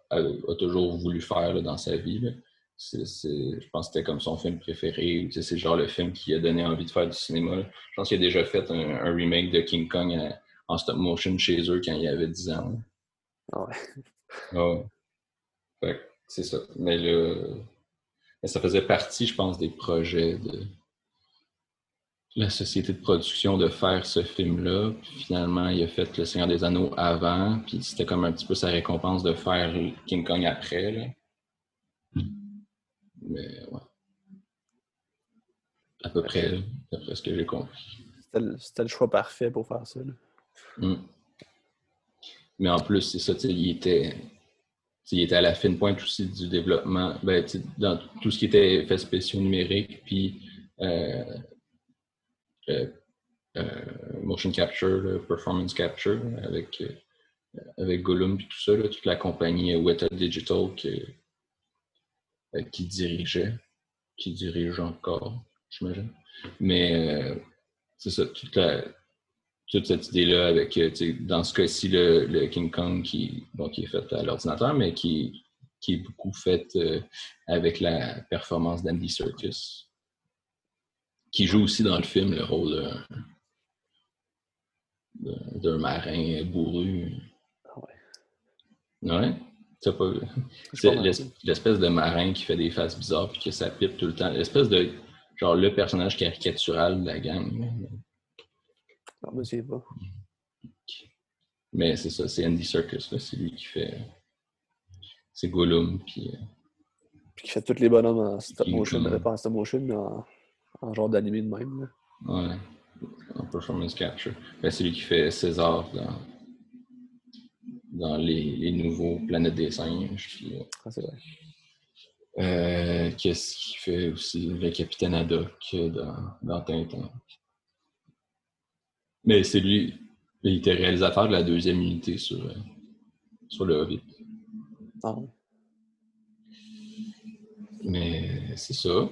a, toujours voulu faire dans sa vie. Là je pense que c'était comme son film préféré. C'est genre le film qui a donné envie de faire du cinéma. Je pense qu'il a déjà fait un, remake de King Kong en stop motion chez eux quand il avait 10 ans. Ah ouais. Ah ouais. C'est ça. Mais là, ça faisait partie, je pense, des projets de la société de production de faire ce film-là. finalement, il a fait Le Seigneur des Anneaux avant. Puis c'était comme un petit peu sa récompense de faire King Kong après. Là. Mais ouais. À peu près, d'après ce que j'ai compris. C'était le, choix parfait pour faire ça. Hmm. Mais en plus, c'est ça, il était, il était à la fine pointe aussi du développement, ben, dans tout ce qui était effets spéciaux numériques, puis euh, euh, euh, motion capture, performance capture, avec, avec Gollum et tout ça, toute la compagnie Weta Digital qui, qui dirigeait, qui dirige encore, j'imagine. Mais c'est ça, toute, toute cette idée-là avec, euh, dans ce cas-ci, le, King Kong qui, bon, qui est fait à l'ordinateur, mais qui, qui est beaucoup fait avec la performance d'Andy Serkis, qui joue aussi dans le film le rôle d'un marin bourru. Ah ouais. Ouais. pas C'est l'espèce de marin qui fait des faces bizarres puis que ça pipe tout le temps. L'espèce de. Genre le personnage caricatural de la gang. Non, mais c'est pas. Mais c'est ça, c'est Andy Serkis, c'est lui qui fait. C'est Gollum, puis. Euh, puis qui fait tous les bonhommes en stop motion, pas en stop motion, mais en, genre d'animé de même. Là. Ouais, en performance capture. Ben, c'est lui qui fait César dans dans les, nouveaux Planètes des singes. Euh, ah, c'est vrai. Euh, qu'est-ce qu'il fait aussi le capitaine Haddock dans, dans Tintin? Mais c'est lui, il était réalisateur de la deuxième unité sur, euh, sur le Hobbit. Ah. Mais c'est ça.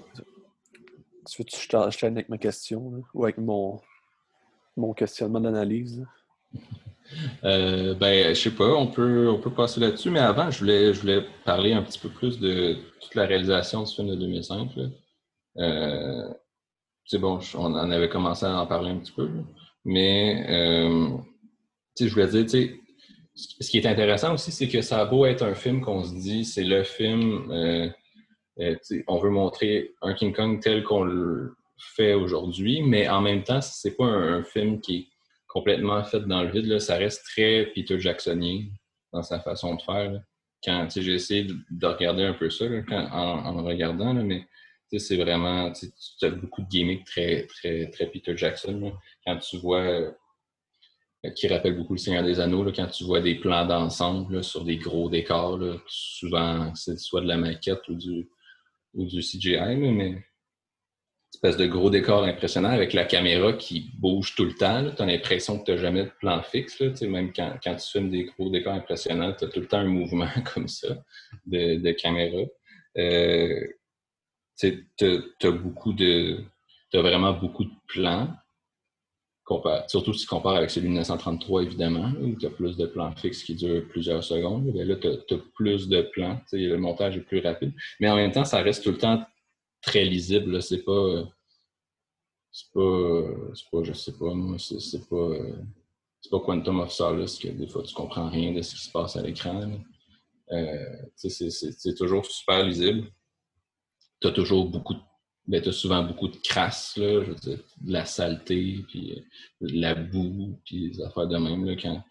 Tu veux que je t'enchaîne avec ma question ou avec mon, mon questionnement d'analyse? Euh, ben, je sais pas, on peut, on peut passer là-dessus, mais avant, je voulais, je voulais parler un petit peu plus de toute la réalisation du film de 2005. Euh, c'est bon, on en avait commencé à en parler un petit peu, mais euh, je voulais dire, ce qui est intéressant aussi, c'est que ça a beau être un film qu'on se dit, c'est le film, euh, on veut montrer un King Kong tel qu'on le fait aujourd'hui, mais en même temps, c'est pas un film qui est complètement fait dans le vide. Là, ça reste très Peter Jacksonien dans sa façon de faire. J'ai essayé de, regarder un peu ça en, regardant, mais c'est vraiment, tu as beaucoup de gimmicks très, très, très Peter Jackson. Quand tu vois qui rappelle beaucoup le Seigneur des Anneaux, quand tu vois des plans d'ensemble sur des gros décors. souvent, c'est soit de la maquette ou du, ou du CGI, mais espèce de gros décor impressionnant avec la caméra qui bouge tout le temps. Tu as l'impression que tu n'as jamais de plan fixe. Là, même quand, quand, tu filmes des gros décors impressionnants, tu as tout le temps un mouvement comme ça de, caméra. Euh, tu as, beaucoup de. Tu as vraiment beaucoup de plans. Surtout si tu compares avec celui de 1933, évidemment, où tu as plus de plans fixes qui durent plusieurs secondes. là, tu as, plus de plans. Le montage est plus rapide. Mais en même temps, ça reste tout le temps très lisible. C'est pas. C'est pas. C'est pas, je sais pas, moi, c'est pas. C'est pas Quantum of Solace que des fois tu comprends rien de ce qui se passe à l'écran. Euh, c'est toujours super lisible. Tu as toujours beaucoup de ben, tu as souvent beaucoup de crasse, là, je veux dire, de la saleté, puis euh, de la boue, puis des affaires de même. Là, quand,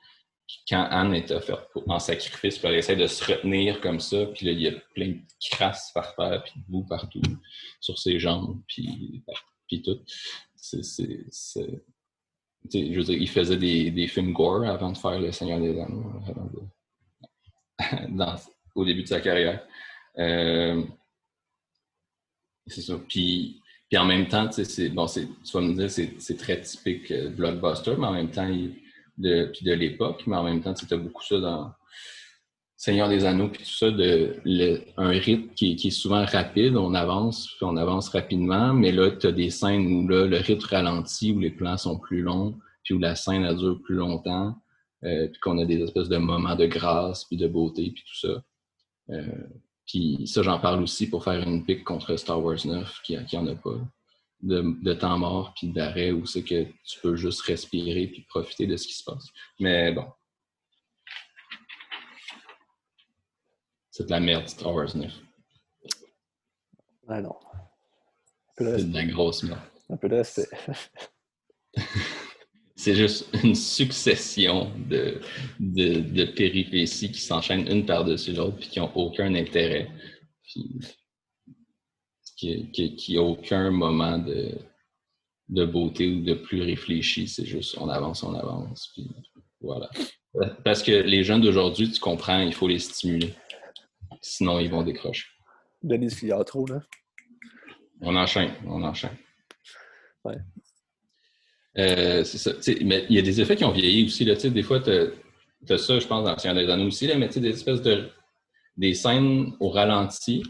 quand Anne est offerte en sacrifice, puis elle essaie de se retenir comme ça, puis là, il y a plein de crasse par terre, puis de boue partout, sur ses jambes, puis, puis tout. Je veux dire, il faisait des, des, films gore avant de faire Le Seigneur des Anneaux, au début de sa carrière. Euh, c'est ça. Puis, en même temps, c'est, bon, tu vas me dire, c'est, très typique euh, blockbuster, mais en même temps, de, puis de l'époque, mais en même temps, tu as beaucoup ça dans Seigneur des Anneaux, puis tout ça, de, un rythme qui, est souvent rapide, on avance, puis on avance rapidement, mais là, tu as des scènes où là, le rythme ralentit, où les plans sont plus longs, puis où la scène elle dure plus longtemps, euh, puis qu'on a des espèces de moments de grâce, puis de beauté, puis tout ça. Euh, puis ça, j'en parle aussi pour faire une pique contre Star Wars 9, qui n'en a pas. De, temps mort, puis d'arrêt, où c'est que tu peux juste respirer puis profiter de ce qui se passe. Mais bon. C'est de la merde, Star Wars 9. Ah non. C'est de la grosse merde. Un peu de respect. c'est juste une succession de, de, péripéties qui s'enchaînent une par-dessus l'autre puis qui n'ont aucun intérêt. Puis, qui n'a aucun moment de, de beauté ou de plus réfléchi. C'est juste on avance, on avance. Puis voilà. Parce que les jeunes d'aujourd'hui, tu comprends, il faut les stimuler. Sinon, ils vont décrocher. Denis trop, là? On enchaîne, on enchaîne. Ouais. Euh, c'est ça. mais il y a des effets qui ont vieilli aussi. Là, des fois, tu as, ça, je pense, dans des Anneaux aussi, là, mais des espèces de. des scènes au ralenti.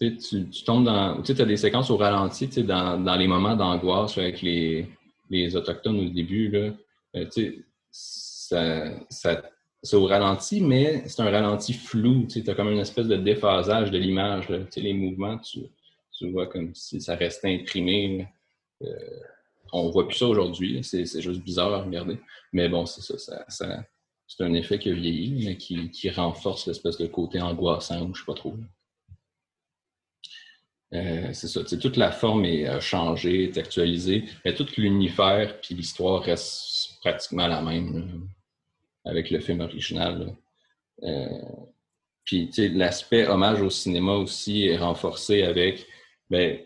Tu, tu tombes dans. Tu as des séquences au ralenti dans, dans les moments d'angoisse avec les, les Autochtones au début. Là. Euh, ça, ça c'est au ralenti, mais c'est un ralenti flou. Tu as comme une espèce de déphasage de l'image. Les mouvements, tu, tu, vois comme si ça restait imprimé. On voit plus ça aujourd'hui. C'est juste bizarre à regarder. Mais bon, c'est ça, c'est un effet qui a vieilli, mais qui, renforce l'espèce de côté angoissant ou je sais pas trop. Euh, c'est ça. Toute la forme est euh, changée, est actualisée, mais tout l'univers puis l'histoire reste pratiquement la même avec le film original. Euh, puis l'aspect hommage au cinéma aussi est renforcé avec ben,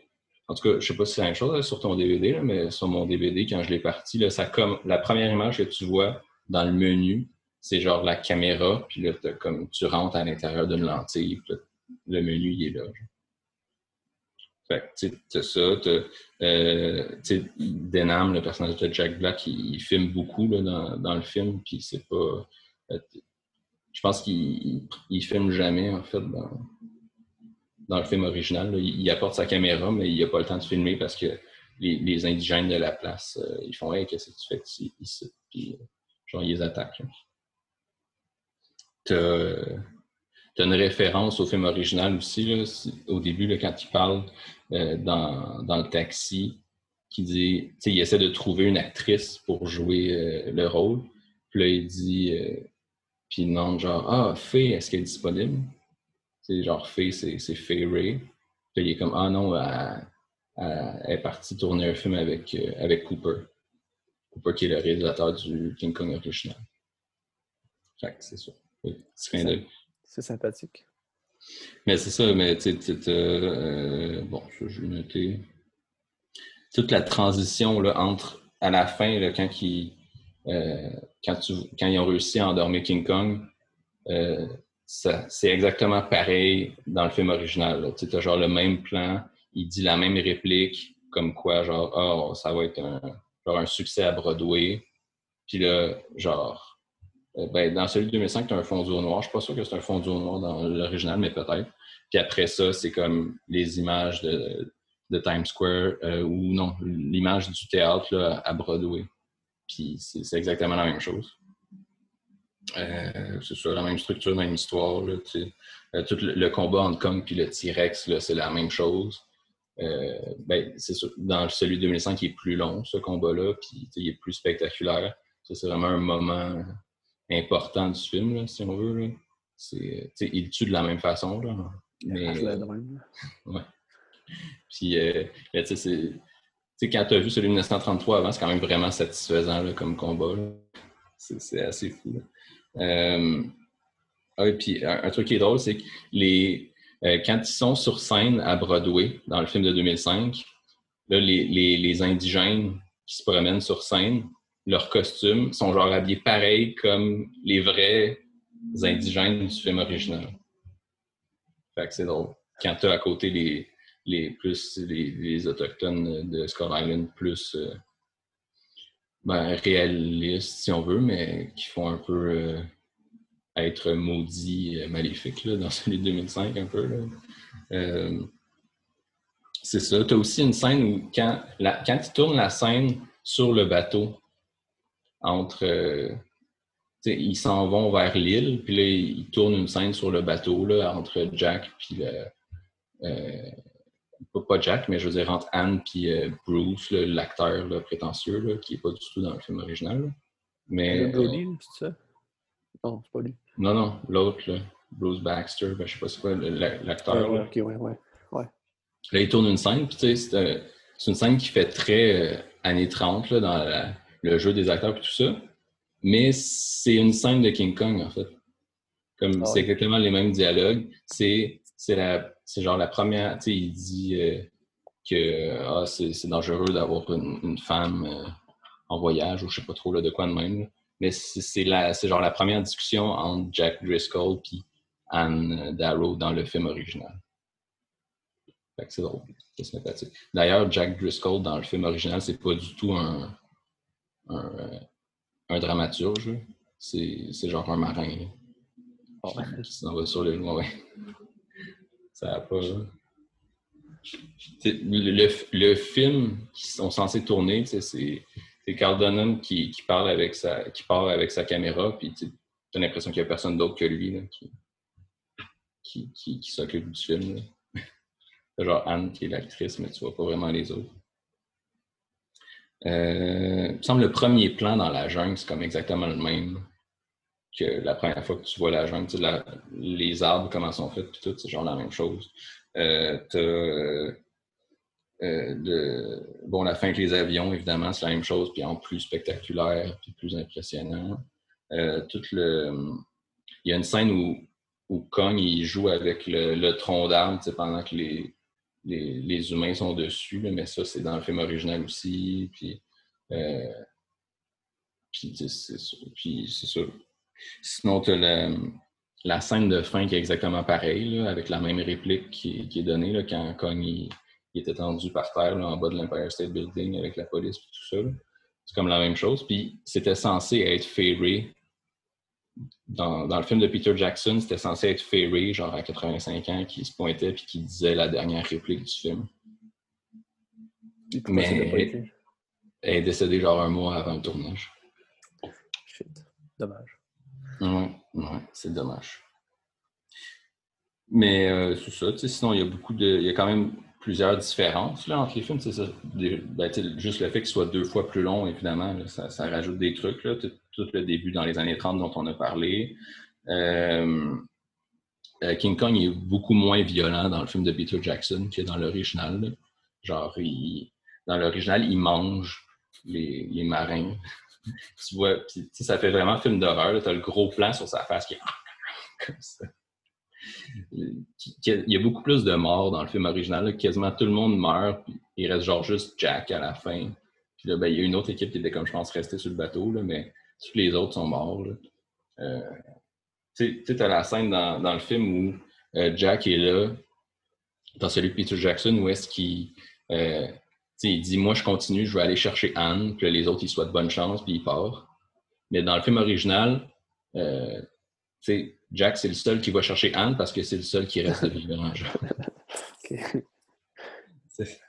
en tout cas, je sais pas si c'est la même chose sur ton DVD, mais sur mon DVD, quand je l'ai parti, la première image que tu vois dans le menu, c'est genre la caméra, puis là, comme tu rentres à l'intérieur d'une lentille, puis le menu, il est là. Fait que, tu ça. Euh, Denham, le personnage de Jack Black, il, filme beaucoup dans, le film, puis c'est pas. Euh, je pense qu'il il, filme jamais, en fait, dans, dans le film original. il, apporte sa caméra, mais il n'a pas le temps de filmer parce que les, indigènes de la place, euh, ils font Hey, qu'est-ce que tu fais ici? Puis, euh, genre, ils les attaquent. Tu as, une référence au film original aussi, au début, quand il parle euh, dans, le taxi, qui dit, tu sais, il essaie de trouver une actrice pour jouer le rôle. Puis là, il dit, puis demande genre, ah, Fée, est-ce qu'elle est disponible? C'est genre Faye, c'est Faye Ray. Puis il est comme Ah non, elle, est partie tourner un film avec, euh, avec Cooper. Cooper qui est le réalisateur du King Kong original. Fait c'est ça. c'est sympathique. Mais c'est ça, mais tu sais, euh, bon, je vais noter. Toute la transition là, entre à la fin, là, quand il euh, quand, tu, quand ils ont réussi à endormir King Kong, euh, c'est exactement pareil dans le film original. Tu as genre le même plan, il dit la même réplique, comme quoi, genre, oh, ça va être un, genre un succès à Broadway. Puis là, genre, euh, ben, dans celui de 2005, tu as un fond noir. Je suis pas sûr que c'est un fond noir dans l'original, mais peut-être. Puis après ça, c'est comme les images de, de Times Square euh, ou non, l'image du théâtre là, à Broadway. Puis c'est exactement la même chose. Euh, c'est ça, la même structure, la même histoire. Là, tout le, combat entre Kong et le T-Rex, c'est la même chose. ben, c'est dans celui de 2005, il est plus long, ce combat-là, puis il est plus spectaculaire. Ça, c'est vraiment un moment important du film, là, si on veut. C'est, il tue de la même façon. Là, mais, ouais. Puis, euh, tu sais, quand tu as vu celui de 1933 avant, c'est quand même vraiment satisfaisant là, comme combat. C'est, assez fou. Euh, ah, puis un, truc qui est drôle, c'est que les, euh, quand ils sont sur scène à Broadway, dans le film de 2005, là, les, les, les indigènes qui se promènent sur scène, leurs costumes sont genre habillés pareil comme les vrais indigènes du film original. Fait que c'est drôle. Quand tu as à côté les, les plus les, autochtones de Skull Island plus euh, ben, réalistes, si on veut, mais qui font un peu euh, être maudits, euh, maléfiques là, dans celui de 2005 un peu. c'est ça. Tu as aussi une scène où quand, quand ils tournent la scène sur le bateau, entre. Euh, ils s'en vont vers l'île, puis là, ils tournent une scène sur le bateau là, entre Jack puis le. Euh, pas Jack, mais je veux dire entre Anne puis euh, Bruce, l'acteur prétentieux, là, qui n'est pas du tout dans le film original. Mais. Brody, c'est ça? Non, c'est pas lui. Non, non, l'autre, Bruce Baxter, ben, je sais pas c'est quoi l'acteur. Ouais, ok, ouais, ouais, ouais. Là, il tourne une scène, puis tu sais, c'est une scène qui fait très années 30 là, dans la le jeu des acteurs et tout ça. Mais c'est une scène de King Kong, en fait. Comme ah c'est exactement les mêmes dialogues. C'est genre la première, tu sais, il dit euh, que ah, c'est dangereux d'avoir une, femme euh, en voyage ou je sais pas trop là, de quoi de même. Mais c'est genre la première discussion entre Jack Driscoll et Anne Darrow dans le film original. c'est drôle, c'est sympathique. D'ailleurs, Jack Driscoll dans le film original, c'est pas du tout un, un, un dramaturge. C'est genre un marin qui, s'en va sur le ouais. Le, le, film qu'ils sont censés tourner, c'est Carl Dunham qui, qui, parle avec sa, qui avec sa caméra, puis tu as l'impression qu'il n'y a personne d'autre que lui là, qui, qui, qui s'occupe du film. Genre Anne qui est l'actrice, mais tu vois pas vraiment les autres. Euh, il me semble le premier plan dans la jungle, c'est comme exactement le même que la première fois que tu vois la jungle. Les arbres, comment sont faits, puis tout, c'est genre la même chose. Euh, euh, bon, la fin avec les avions, évidemment, c'est la même chose, puis en plus spectaculaire, puis plus impressionnant. le... Il y a une scène où, où Kong il joue avec le, tronc d'arbre pendant que les, les, humains sont dessus, mais ça, c'est dans le film original aussi. Puis, euh, puis c'est sûr. Sinon, tu as la, scène de fin qui est exactement pareille, avec la même réplique qui, est donnée là, quand Kong il, était tendu par terre en bas de l'Empire State Building avec la police et tout ça. C'est comme la même chose. Puis c'était censé être ferré dans, dans, le film de Peter Jackson, c'était censé être Ferry, genre à 85 ans, qui se pointait et qui disait la dernière réplique du film. Mais elle est décédée genre un mois avant le tournage. Dommage. Ouais, ouais c'est dommage. Mais euh, c'est ça, sinon il y a beaucoup de. Il y a quand même plusieurs différences là, entre les films. C'est ça. Ben, juste le fait qu'il soit deux fois plus long, évidemment, ça, rajoute des trucs. Là tout le début dans les années 30 dont on a parlé. Euh, euh, King Kong est beaucoup moins violent dans le film de Peter Jackson que dans l'original. Genre, dans l'original, il mange les, marins. Tu vois, ça fait vraiment film d'horreur. Tu as le gros plan sur sa face qui est comme ça. Il y a beaucoup plus de morts dans le film original. Quasiment tout le monde meurt. il reste genre juste Jack à la fin. Puis là, ben, il y a une autre équipe qui était comme, je pense, restée sur le bateau, là, mais tous les autres sont morts. Euh, tu sais, as la scène dans, dans, le film où euh, Jack est là, dans celui de Peter Jackson, où est-ce qu'il euh, il dit Moi, je continue, je vais aller chercher Anne, puis les autres, ils souhaitent bonne chance, puis il part. Mais dans le film original, euh, Jack, c'est le seul qui va chercher Anne parce que c'est le seul qui reste vivant.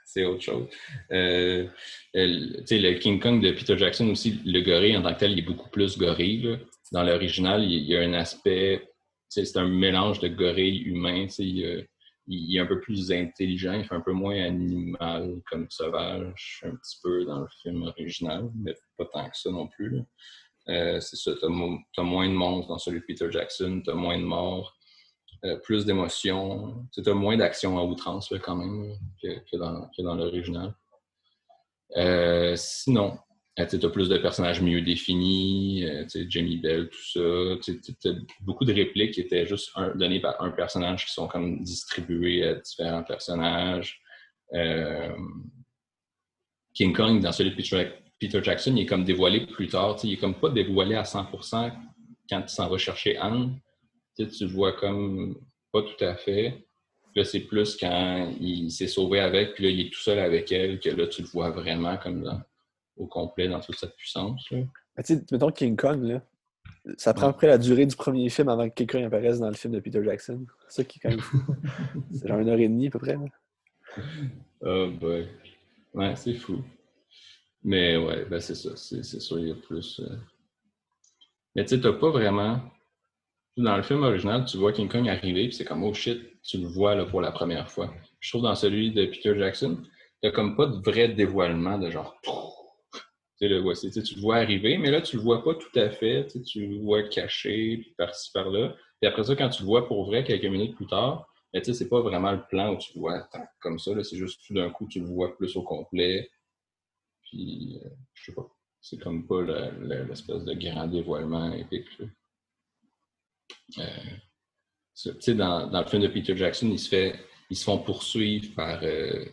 C'est autre chose. Euh, le King Kong de Peter Jackson aussi, le gorille en tant que tel, il est beaucoup plus gorille. Dans l'original, il, y a un aspect, c'est un mélange de gorille humain. Il, il, est un peu plus intelligent, il fait un peu moins animal comme sauvage, un petit peu dans le film original, mais pas tant que ça non plus. Euh, c'est ça, tu as, moins de monstres dans celui de Peter Jackson, tu as moins de morts, euh, plus d'émotions, tu as moins d'action à outrance quand même que, dans, l'original. Euh, sinon, tu as plus de personnages mieux définis, Jamie Bell, tout ça. Tu beaucoup de répliques qui étaient juste données par un personnage qui sont comme distribuées à différents personnages. King Kong, dans celui de Peter Jackson, il est comme dévoilé plus tard. Il est comme pas dévoilé à 100% quand il s'en va chercher Anne. tu le vois comme pas tout à fait. Là, c'est plus quand il s'est sauvé avec, puis là, il est tout seul avec elle, que là, tu le vois vraiment comme au complet dans toute cette puissance. Là. mettons King Kong, là, ça prend à peu près la durée du premier film avant que quelqu'un apparaisse dans le film de Peter Jackson. C'est ça qui est quand même fou. c'est genre une heure et demie à peu près. Oh boy. Ouais, c'est fou. Mais ouais, ben c'est ça. C'est sûr, il y a plus. Euh. Mais tu sais, t'as pas vraiment. Dans le film original, tu vois King Kong arriver, puis c'est comme oh shit, tu le vois là, pour la première fois. Je trouve dans celui de Peter Jackson, t'as comme pas de vrai dévoilement de genre. Tu, le vois, tu le vois arriver, mais là, tu le vois pas tout à fait. Tu le vois caché, puis par-ci, par-là. Puis après ça, quand tu le vois pour vrai quelques minutes plus tard, mais tu sais, c'est pas vraiment le plan où tu le vois comme ça. C'est juste tout d'un coup, tu le vois plus au complet. Puis, euh, je sais pas, c'est comme pas l'espèce de grand dévoilement épique. Euh, tu sais, dans, dans, le film de Peter Jackson, ils se, fait, ils se font poursuivre par, euh,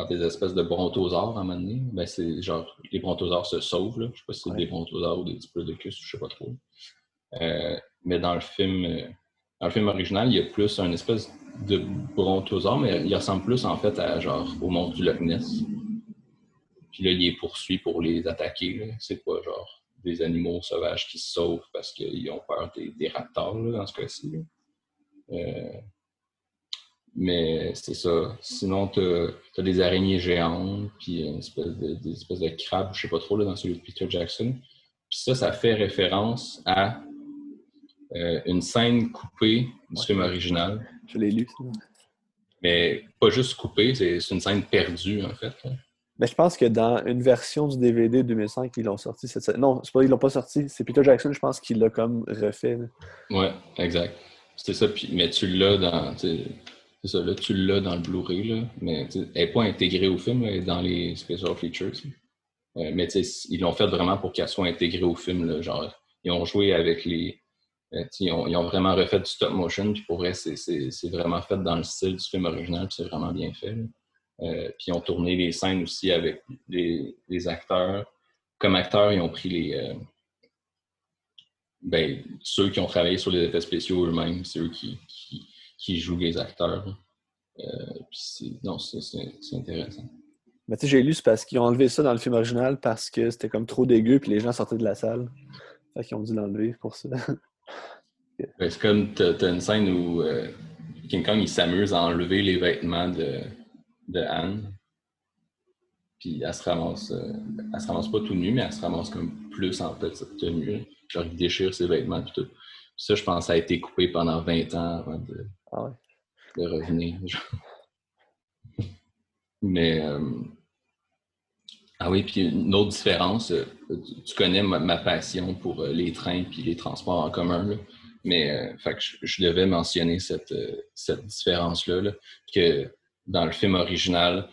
par des espèces de brontosaures à un moment donné. Ben, c'est genre, les brontosaures se sauvent. Là. Je sais pas si c'est des brontosaures ou des diplodocus, je sais pas trop. mais dans le film, dans le film original, il y a plus un espèce de brontosaure, mais il ressemble plus en fait à genre au monstre du Loch Ness. Puis là, il les poursuit pour les attaquer. C'est pas genre des animaux sauvages qui se sauvent parce qu'ils ont peur des, raptors dans ce cas-ci. Euh, mais c'est ça. Sinon, tu as, des araignées géantes, puis une espèce de, des espèces de crabes, je sais pas trop, là, dans celui de Peter Jackson. Puis ça, ça fait référence à euh, une scène coupée du film original. Je l'ai lu. Mais pas juste coupée, c'est une scène perdue, en fait. Mais je pense que dans une version du DVD 2005, ils l'ont sorti. Cette... Non, c'est pas, ils l'ont pas sorti. C'est Peter Jackson, je pense, qui l'a comme refait. Ouais, exact. C'était ça. mais tu l'as dans. C'est ça, là, tu l'as dans le Blu-ray, mais elle n'est pas intégrée au film, dans les special features. Euh, mais ils l'ont fait vraiment pour qu'elle soit intégrée au film. Genre, ils ont joué avec les. Euh, ils ont, vraiment refait du stop motion, puis pour vrai, c'est vraiment fait dans le style du film original, c'est vraiment bien fait. Euh, puis ils ont tourné les scènes aussi avec les, acteurs. Comme acteurs, ils ont pris les. Ben, ceux qui ont travaillé sur les effets spéciaux eux-mêmes, c'est eux qui, jouent les acteurs. Euh, non, c'est intéressant. Mais tu sais, j'ai lu, c'est parce qu'ils ont enlevé ça dans le film original parce que c'était comme trop dégueu puis les gens sortaient de la salle. Fait qu'ils ont dû l'enlever pour ça. C'est comme, tu as, une scène où King Kong, il s'amuse à enlever les vêtements de, de Anne. Puis elle se ramasse, euh, elle se ramasse pas tout nu, mais elle se ramasse comme plus en petite tenue. Genre, il déchire ses vêtements et tout. ça, je pense, ça a été coupé pendant 20 ans avant de, ah revenir. mais, euh, ah oui, puis une autre différence, euh, tu connais ma, passion pour les trains puis les transports en commun, mais fait que je, devais mentionner cette, cette différence-là, là, que dans le film original,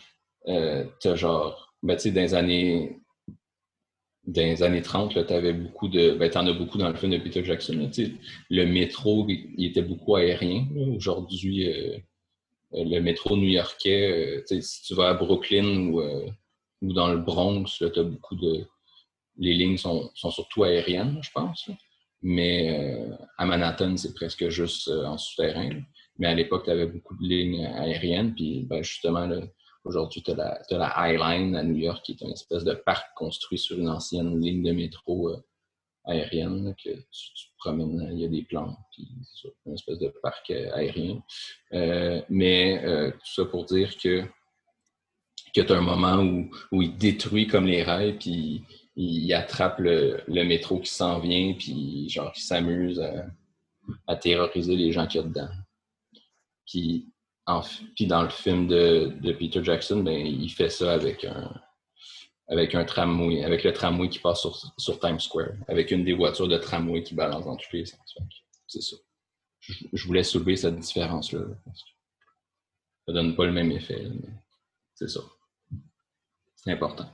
euh, t'as genre, ben, tu sais, dans les années, dans les années 30, tu avais beaucoup de, ben, t'en as beaucoup dans le film de Peter Jackson, le métro, il, était beaucoup aérien. Aujourd'hui, euh, le métro new-yorkais, euh, si tu vas à Brooklyn ou ou dans le Bronx, tu as beaucoup de. Les lignes sont, sont surtout aériennes, je pense. Mais euh, à Manhattan, c'est presque juste euh, en souterrain. Mais à l'époque, tu avais beaucoup de lignes aériennes. Puis ben, justement, aujourd'hui, tu as, la High Line à New York, qui est une espèce de parc construit sur une ancienne ligne de métro euh, aérienne que tu, promènes, il y a des plans, puis une espèce de parc aérien. mais tout ça pour dire que que tu as un moment où, où, il détruit comme les rails, puis il, attrape le, métro qui s'en vient, puis genre, il s'amuse à, terroriser les gens qu'il y a dedans. Puis, puis dans le film de, Peter Jackson, ben, il fait ça avec un, avec un tramway, avec le tramway qui passe sur, Times Square, avec une des voitures de tramway qui balance dans tous les sens. C'est ça. Je, voulais soulever cette différence-là. Ça donne pas le même effet, mais c'est ça. C'est important.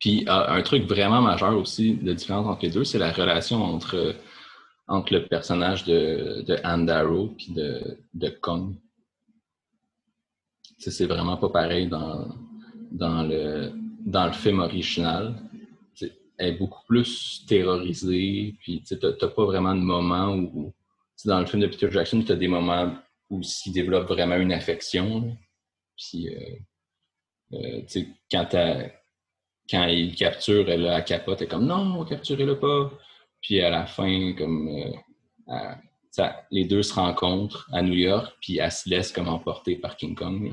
Puis euh, un truc vraiment majeur aussi, de différence entre les deux, c'est la relation entre, entre le personnage de, de Anne Darrow et de, de Kong. C'est vraiment pas pareil dans, dans, le, dans le film original. elle est beaucoup plus terrorisée, puis tu n'as pas vraiment de moment où. Dans le film de Peter Jackson, tu as des moments où il développe vraiment une affection. Puis, euh, euh, quand, quand il capture, elle, a capote, elle est comme non, capturez-le pas. Puis à la fin, comme euh, les deux se rencontrent à New York, puis elle se laisse comme emporter par King Kong.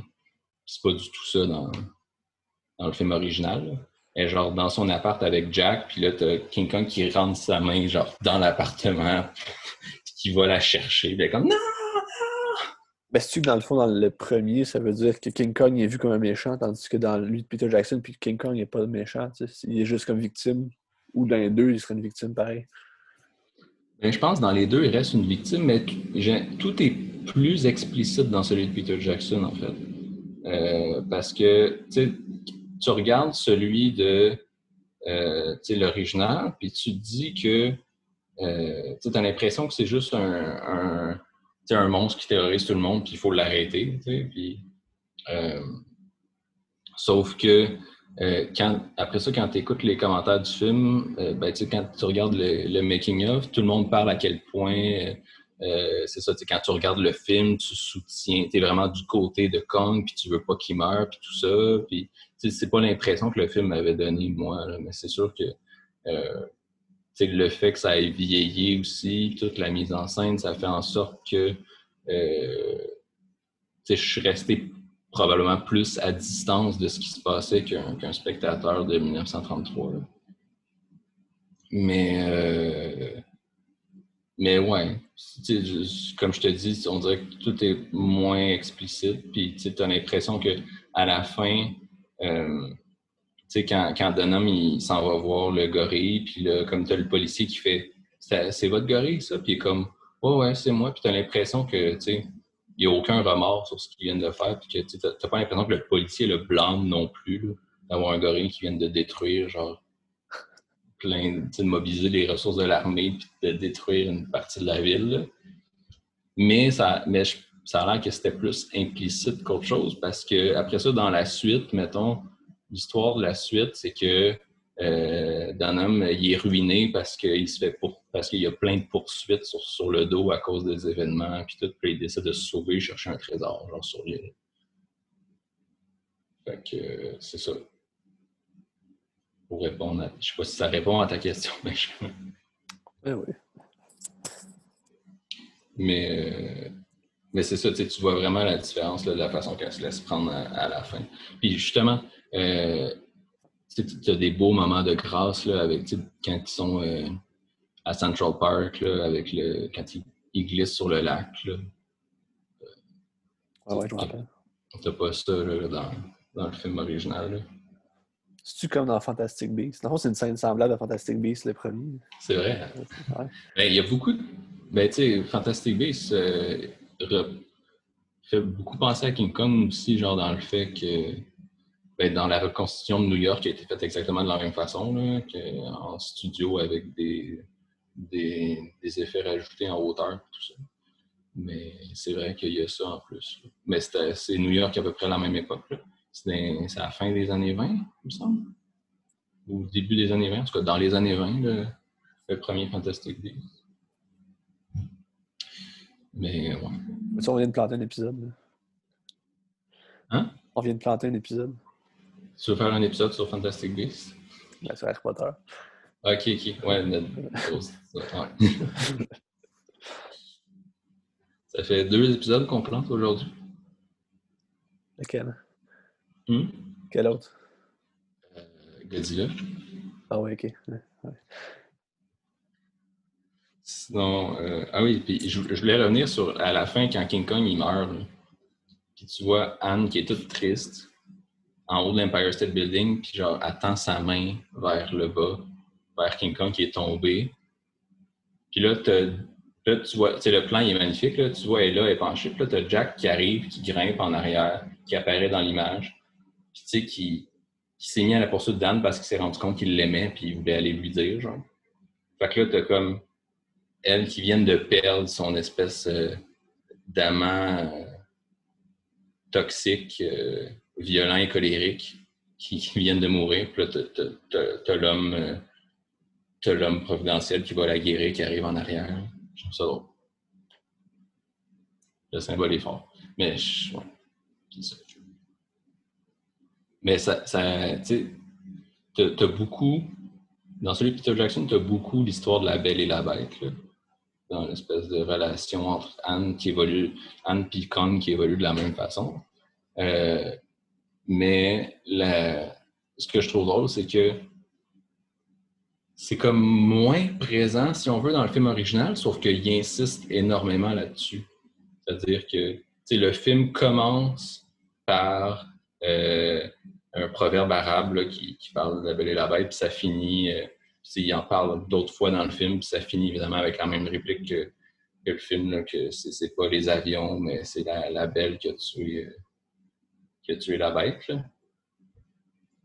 C'est pas du tout ça dans, dans le film original. Elle est genre dans son appart avec Jack, puis là, t'as King Kong qui rentre sa main genre dans l'appartement, qui va la chercher. Est comme non! Ben, c'est-tu que dans le fond, dans le premier, ça veut dire que King Kong est vu comme un méchant, tandis que dans lui de Peter Jackson, puis King Kong n'est pas méchant, il est juste comme victime. Ou dans les deux, il serait une victime pareil? Ben, je pense que dans les deux, il reste une victime, mais tout est plus explicite dans celui de Peter Jackson, en fait. Euh, parce que tu regardes celui de euh, l'original, puis tu te dis que euh, tu as l'impression que c'est juste un un monstre qui terrorise tout le monde, puis il faut l'arrêter. Sauf que euh, après ça, quand tu écoutes les commentaires du film, euh, ben, quand tu regardes le, making-of, tout le monde parle à quel point, c'est ça, quand tu regardes le film, tu soutiens, tu es vraiment du côté de Kong, puis tu veux pas qu'il meure, puis tout ça. Puis, c'est pas l'impression que le film m'avait donné, moi, mais c'est sûr que le fait que ça ait vieilli aussi, toute la mise en scène, ça fait en sorte que euh, je suis resté probablement plus à distance de ce qui se passait qu'un spectateur de 1933. Mais, euh, mais ouais, comme je te dis, on dirait que tout est moins explicite. Puis tu as l'impression qu'à la fin, euh, quand, quand Dunham il s'en va voir le gorille, puis là, comme tu as le policier qui fait C'est votre gorille, ça? Puis comme Ouais, ouais, c'est moi. Puis tu as l'impression que, tu sais, n'y a aucun remords sur ce qu'ils viennent de faire, puis que tu n'as pas l'impression que le policier le blâme non plus, d'avoir un gorille qui vient de détruire, genre, plein, de mobiliser les ressources de l'armée, puis de détruire une partie de la ville. Mais ça, mais ça a l'air que c'était plus implicite qu'autre chose, parce que après ça, dans la suite, mettons, l'histoire de la suite, c'est que euh, Dunham, il est ruiné parce qu'il se fait pour, parce qu'il y a plein de poursuites sur, le dos à cause des événements, puis tout, puis il décide de se sauver, chercher un trésor, genre sur l'île. Fait que c'est ça. Pour répondre à. Je sais pas si ça répond à ta question, mais je... oui, oui. Mais, euh, mais c'est ça, tu vois vraiment la différence de la façon qu'elle se laisse prendre à, la fin. Puis justement, euh, tu as des beaux moments de grâce là, avec, quand ils sont euh, à Central Park, là, avec le, quand ils, glissent sur le lac. Là. Ah ouais, je rappelle. T'as pas ça là, dans, dans, le film original. C'est-tu comme dans Fantastic Beasts? Non, c'est une scène semblable à Fantastic Beasts, le premier. C'est vrai. Ouais. Ben, il y a beaucoup de. Ben, tu sais, Fantastic Beasts euh, fait beaucoup penser à King Kong aussi, genre dans le fait que ben, dans la reconstitution de New York qui a été faite exactement de la même façon, là, en studio avec des, des, effets rajoutés en hauteur tout ça. Mais c'est vrai qu'il y a ça en plus. Mais c'est New York à peu près à la même époque. c'est à la fin des années 20, il me semble. Ou début des années 20, en tout cas dans les années 20, le, le premier Fantastic Beasts. Mais ouais. on vient de planter un épisode. Hein? On vient de planter un épisode. Tu veux faire un épisode sur Fantastic Beasts? Ben, sur Harry Potter. Ok, ok. Ouais. Ça fait deux épisodes qu'on plante aujourd'hui. Lequel? Hmm? Quel autre? Euh, Godzilla. Ah ouais, ok. Ouais. Sinon, euh, ah oui, puis je, je, voulais revenir sur à la fin quand King Kong il meurt. Puis tu vois Anne qui est toute triste en haut de l'Empire State Building, puis genre elle tend sa main vers le bas, vers King Kong qui est tombé. Puis là, là tu vois, le plan il est magnifique, là, tu vois, elle est là, elle est penchée. Puis là, tu as Jack qui arrive, qui grimpe en arrière, qui apparaît dans l'image. Puis tu sais, qui, qui s'est mis à la poursuite d'Anne parce qu'il s'est rendu compte qu'il l'aimait, puis il voulait aller lui dire, genre. Fait que là, t'as comme elle qui vient de perdre son espèce euh, d'amant euh, toxique, euh, violent et colérique qui, viennent de mourir. Puis là, t'as l'homme euh, l'homme providentiel qui va la guérir, qui arrive en arrière. Je trouve ça drôle. Le symbole est fort. Mais je, ça. Mais ça, tu t'as beaucoup, dans celui de Peter Jackson, t'as beaucoup l'histoire de la belle et la bête. Là dans l'espèce de relation entre Anne qui évolue, Anne et Kong qui évolue de la même façon. Euh, mais ce que je trouve drôle, c'est que c'est comme moins présent, si on veut, dans le film original, sauf qu'il insiste énormément là-dessus. C'est-à-dire que le film commence par euh, un proverbe arabe qui, parle de la belle et la bête, puis ça finit euh, il en parle d'autres fois dans le film, puis ça finit évidemment avec la même réplique que, le film, que c'est pas les avions, mais c'est la, belle qui a tué, euh, qui a tué la bête. Là.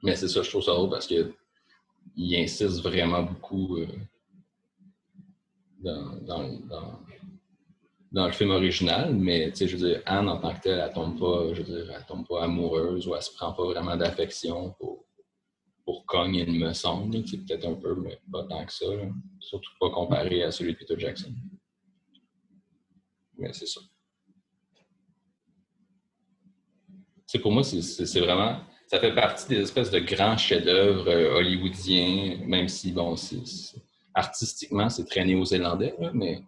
Mais c'est ça, je trouve ça drôle parce qu'il insiste vraiment beaucoup euh, dans, dans, dans, le film original, mais je veux Anne en tant que telle, elle tombe pas, je elle tombe pas amoureuse ou elle se prend pas vraiment d'affection pour pour il me semble. C'est peut-être un peu, mais pas tant que ça. Surtout pas comparé à celui de Peter Jackson. Mais c'est ça. Pour moi, c'est vraiment. Ça fait partie des espèces de grands chefs-d'œuvre euh, hollywoodiens, même si, bon, artistiquement, c'est très néo-zélandais, mais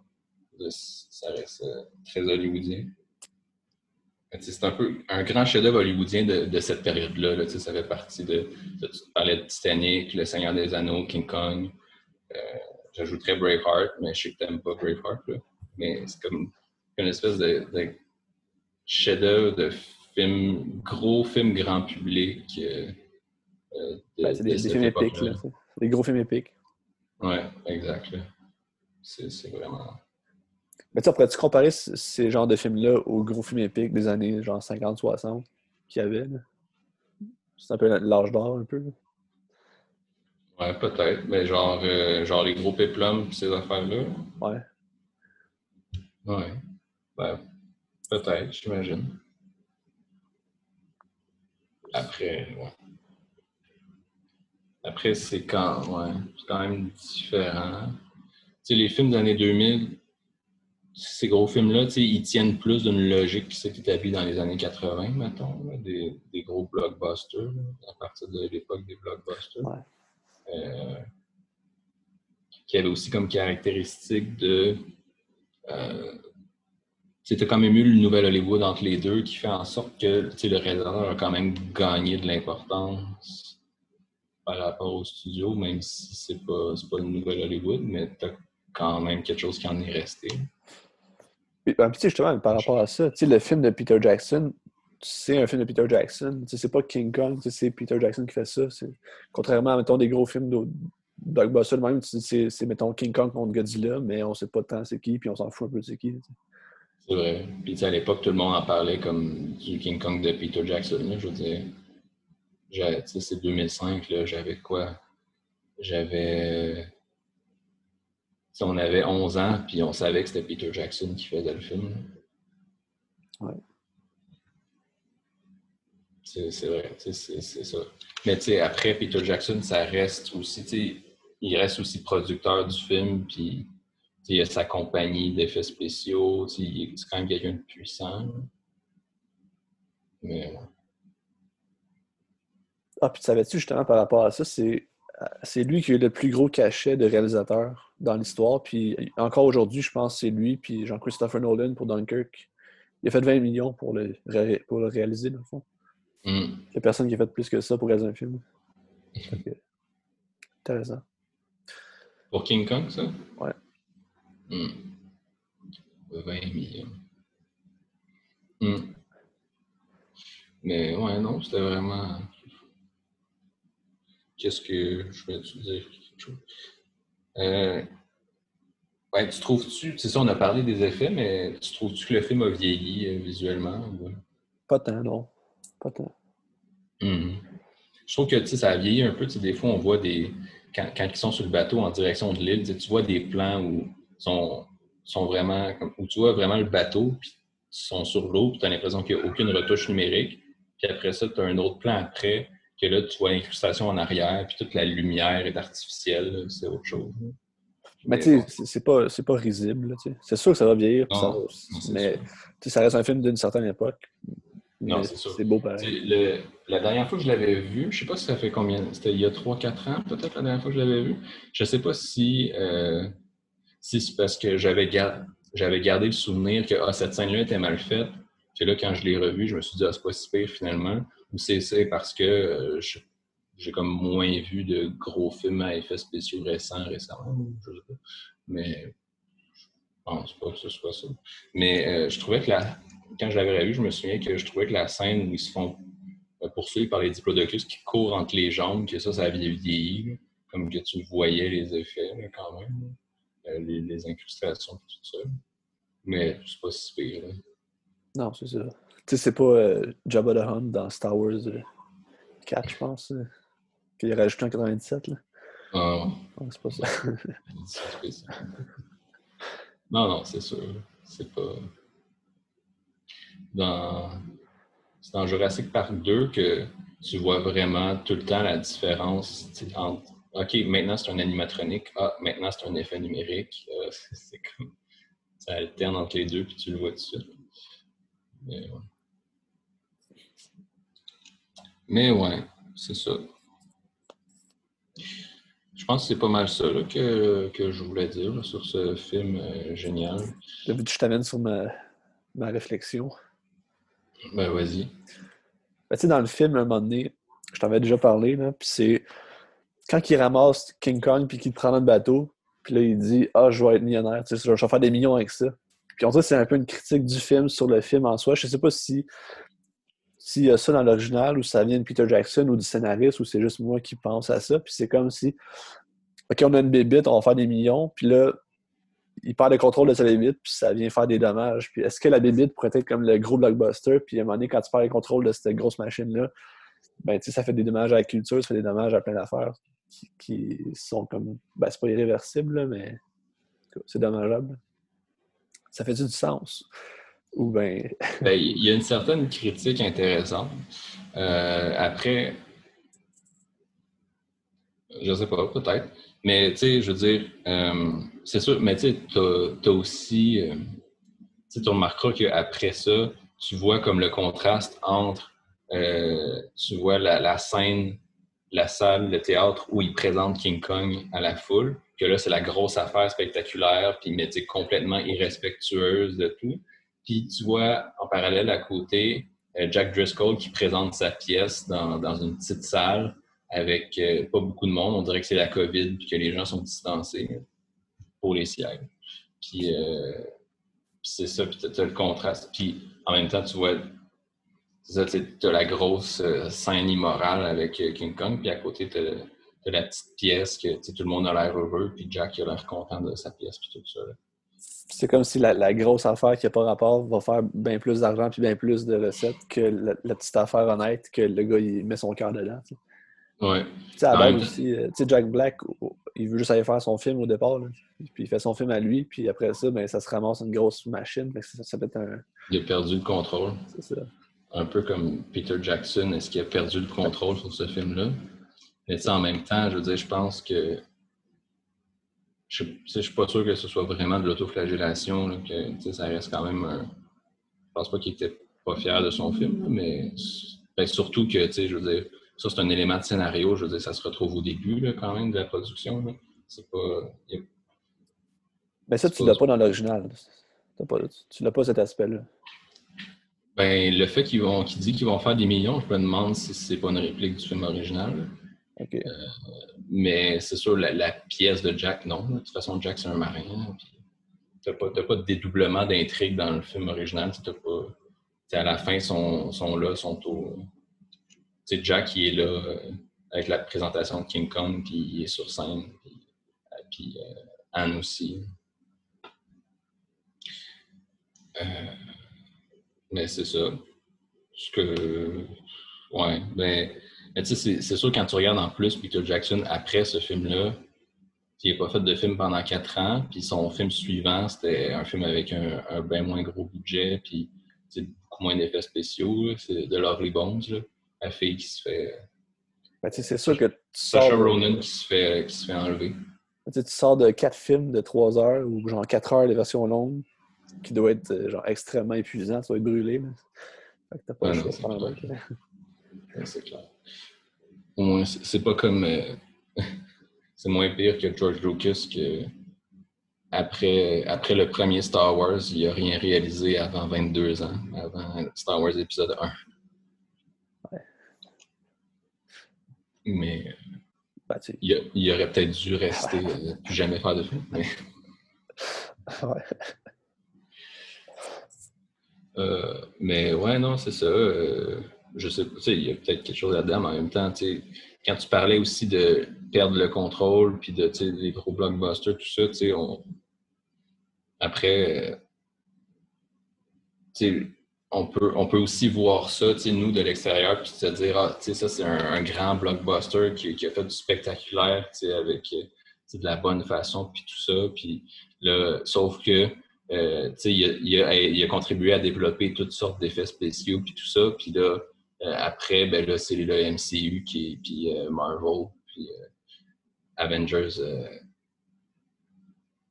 ça reste euh, très hollywoodien. C'est un peu un grand chef-d'œuvre hollywoodien de, cette période-là. Là, ça fait partie de, de. Tu parlais de Titanic, Le Seigneur des Anneaux, King Kong. Euh, J'ajouterais Braveheart, mais je sais que tu n'aimes pas Braveheart. Là. Mais c'est comme une espèce de, de chef-d'œuvre de film, gros film grand public. Euh, euh ben, c'est des, des films épiques. Là. Des gros films épiques. Ouais, exact. C'est vraiment. Mais tu pourrais-tu comparer ces genres de films-là aux gros films épiques des années genre 50-60 qu'il y avait? C'est un peu l'âge d'or, un peu. Ouais, peut-être. Mais genre, euh, genre les gros péplums ces affaires-là? Ouais. Ouais. Ben, peut-être, j'imagine. Après, ouais. Après, c'est quand, ouais, c'est quand même différent. Tu sais, les films des années 2000, ces gros films-là, ils tiennent plus d'une logique qui s'est établie dans les années 80, mettons, des, des, gros blockbusters, à partir de l'époque des blockbusters. Euh, qui avait aussi comme caractéristique de. Euh, tu as quand même eu le nouvel Hollywood entre les deux qui fait en sorte que le réalisateur a quand même gagné de l'importance par rapport au studio, même si c'est pas, pas le nouvel Hollywood, mais tu as quand même quelque chose qui en est resté. Ben, justement, par rapport à ça, le film de Peter Jackson, c'est un film de Peter Jackson. C'est pas King Kong, c'est Peter Jackson qui fait ça. Contrairement à, mettons, des gros films de blockbuster, même, c'est, mettons, King Kong contre Godzilla, mais on sait pas tant c'est qui, puis on s'en fout un peu de c'est qui. C'est vrai. Puis, à l'époque, tout le monde en parlait comme du King Kong de Peter Jackson. je veux dire, c'est 2005, j'avais quoi? J'avais on avait 11 ans, puis on savait que c'était Peter Jackson qui faisait le film. Ouais. C'est vrai, c'est ça. Mais tu sais, après, Peter Jackson, ça reste aussi, tu sais, il reste aussi producteur du film, puis il a sa compagnie d'effets spéciaux, c'est quand même quelqu'un de puissant. Mais Ah, puis tu savais-tu justement par rapport à ça, c'est c'est lui qui a eu le plus gros cachet de réalisateur dans l'histoire. Puis encore aujourd'hui, je pense que c'est lui, puis Jean-Christopher Nolan pour Dunkirk. Il a fait 20 millions pour le, pour le réaliser, dans le fond. Mm. Il n'y a personne qui a fait plus que ça pour réaliser un film. Intéressant. Pour King Kong, ça? Ouais. Mm. 20 millions. Mm. Mais ouais, non, c'était vraiment. Qu'est-ce que je vais te dire? Euh... Ouais, tu trouves-tu, c'est ça, on a parlé des effets, mais tu trouves-tu que le film a vieilli euh, visuellement? Pas? Tant, non. Pas tant. Mm-hmm. Je trouve que ça a vieilli un peu. Des fois, on voit des. Quand, quand, ils sont sur le bateau en direction de l'île, tu vois des plans où sont, sont vraiment. où tu vois vraiment le bateau, puis ils sont sur l'eau, puis tu as l'impression qu'il n'y a aucune retouche numérique. Puis après ça, tu as un autre plan après, que là, tu vois l'incrustation en arrière, puis toute la lumière est artificielle. C'est autre chose. Mais, tu sais, c'est pas, pas risible. C'est sûr que ça va vieillir, non, ça, mais ça reste un film d'une certaine époque. Non, c'est sûr. C'est beau pareil. Le, la dernière fois que je l'avais vu, je sais pas si ça fait combien, c'était il y a 3-4 ans peut-être la dernière fois que je l'avais vu. Je sais pas si, euh, si c'est parce que j'avais gardé, le souvenir que ah, cette scène-là était mal faite. Puis là, quand je l'ai revu, je me suis dit, ah, c'est pas si pire finalement. Ou c'est parce que euh, j'ai comme moins vu de gros films à effets spéciaux récents récemment. Je sais pas. Mais je pense pas que ce soit ça. Mais euh, je trouvais que la, quand je l'avais revu, je me souviens que je trouvais que la scène où ils se font euh, poursuivre par les diplodocus qui courent entre les jambes, que ça, ça avait vieilli, comme que tu voyais les effets quand même, euh, les, incrustations et tout ça. Mais c'est pas si pire. Non, c'est ça. Tu sais, c'est pas euh, Jabba the Hutt dans Star Wars 4, je pense, qu'il a rajouté en 97. Là. Ah c'est pas ça. non, non, c'est sûr. C'est pas dans, dans Jurassic Park 2 que tu vois vraiment tout le temps la différence entre OK, maintenant c'est un animatronique, ah, maintenant c'est un effet numérique. Euh, c'est comme ça alterne entre les deux, puis tu le vois tout de suite. Mais ouais, Mais ouais c'est ça. Je pense que c'est pas mal ça que, que, je voulais dire sur ce film euh, génial. Je t'amène sur ma, ma réflexion. Ben, vas-y. Ben, tu sais, dans le film, à un moment donné, je t'en avais déjà parlé, là, puis c'est quand il ramasse King Kong puis qu'il prend le bateau, puis là, il dit « Ah, je vais être millionnaire, tu sais, je vais faire des millions avec ça. » Puis on dirait c'est un peu une critique du film sur le film en soi. Je sais pas si s'il y a ça dans l'original ou ça vient de Peter Jackson ou du scénariste ou c'est juste moi qui pense à ça. Puis c'est comme si, OK, on a une bébite, on va faire des millions. Puis là, il perd le contrôle de sa bébite, puis ça vient faire des dommages. Puis est-ce que la bébite pourrait être comme le gros blockbuster, puis à un moment donné, quand tu perds le contrôle de cette grosse machine-là, ben, tu sais, ça fait des dommages à la culture, ça fait des dommages à plein d'affaires qui, sont comme. Ben, c'est pas irréversible, mais c'est dommageable. Ça fait du sens? Ou ben. ben. Il y a une certaine critique intéressante. Euh, après, je sais pas, peut-être. Mais tu sais, je veux dire, euh, c'est sûr, mais tu sais, tu as, aussi, euh, tu remarqueras qu'après ça, tu vois comme le contraste entre, euh, tu vois la, scène, la salle, le théâtre où il présente King Kong à la foule, que là, c'est la grosse affaire spectaculaire, puis mais complètement irrespectueuse de tout. Puis tu vois en parallèle à côté Jack Driscoll qui présente sa pièce dans, dans une petite salle avec euh, pas beaucoup de monde. On dirait que c'est la COVID puis que les gens sont distancés pour les. Puis, euh, c'est ça, puis tu as le contraste. Puis en même temps, tu vois, tu as la grosse euh, scène immorale avec King Kong, puis à côté, tu as, la petite pièce que tout le monde a l'air heureux, puis Jack a l'air content de sa pièce, puis tout ça. C'est comme si la, grosse affaire qui n'a pas rapport va faire bien plus d'argent puis bien plus de recettes que la, petite affaire honnête que le gars il met son cœur dedans. Ouais. Tu sais, à aussi, euh, Jack Black, il veut juste aller faire son film au départ, puis il fait son film à lui, puis après ça, ben, ça se ramasse une grosse machine, ça, ça peut être un... Il a perdu le contrôle. C'est ça. Un peu comme Peter Jackson, est-ce qu'il a perdu le contrôle sur ce film-là? Mais en même temps, je veux dire, je pense que je ne suis pas sûr que ce soit vraiment de l'autoflagellation, que ça reste quand même un... Je pense pas qu'il était pas fier de son film, mais ben, surtout que, tu sais, je veux dire, ça c'est un élément de scénario, je veux dire, ça se retrouve au début là, quand même de la production. C'est pas. Mais ça, tu l'as pas dans l'original. Tu l'as pas cet aspect-là. Ben, le fait qu'ils vont, dit qu'ils vont faire des millions, je me demande si c'est pas une réplique du film original. Euh, mais c'est sûr, la, pièce de Jack, non. De toute façon, Jack, c'est un marin. Tu n'as pas, pas, de dédoublement d'intrigue dans le film original. Pas, à la fin, ils sont, sont là, sont au. C'est Jack qui est là euh, avec la présentation de King Kong, puis il est sur scène. Puis, euh, Anne aussi. Mais c'est ça. Ce que. Ouais, ben mais tu sais, c'est sûr quand tu regardes en plus Peter Jackson après ce film-là, il n'a pas fait de film pendant quatre ans, puis son film suivant, c'était un film avec un, un bien moins gros budget, puis beaucoup moins d'effets spéciaux. C'est de Lovely Bones, là, la fille qui se fait. Ben, c'est sûr que tu Sacha Ronan qui se fait, qui se fait enlever. tu sors de quatre films de trois heures ou genre quatre heures les versions longues, qui doit être euh, genre extrêmement épuisant, ça va être brûlé. Mais... Fait que t'as pas le choix C'est clair. Au moins, c'est pas comme. Euh, c'est moins pire que George Lucas que. Après, après le premier Star Wars, il n'a rien réalisé avant 22 ans, avant Star Wars épisode 1. Ouais. Mais ben, il, il, aurait peut-être dû rester, euh, plus jamais faire de film. Mais... Ouais. Euh, mais ouais, non, c'est ça. Euh, je sais pas, il y a peut-être quelque chose là-dedans, mais en même temps, quand tu parlais aussi de perdre le contrôle, puis de les gros blockbusters, tout ça, on... après, on peut, on peut aussi voir ça, nous, de l'extérieur, puis se dire, ah, ça, c'est un, grand blockbuster qui, a fait du spectaculaire, avec de la bonne façon, puis tout ça. Puis là, sauf que euh, il, a, contribué à développer toutes sortes d'effets spéciaux, puis tout ça. Puis là, euh, après, ben là, c'est le MCU qui, puis euh, Marvel, puis Avengers,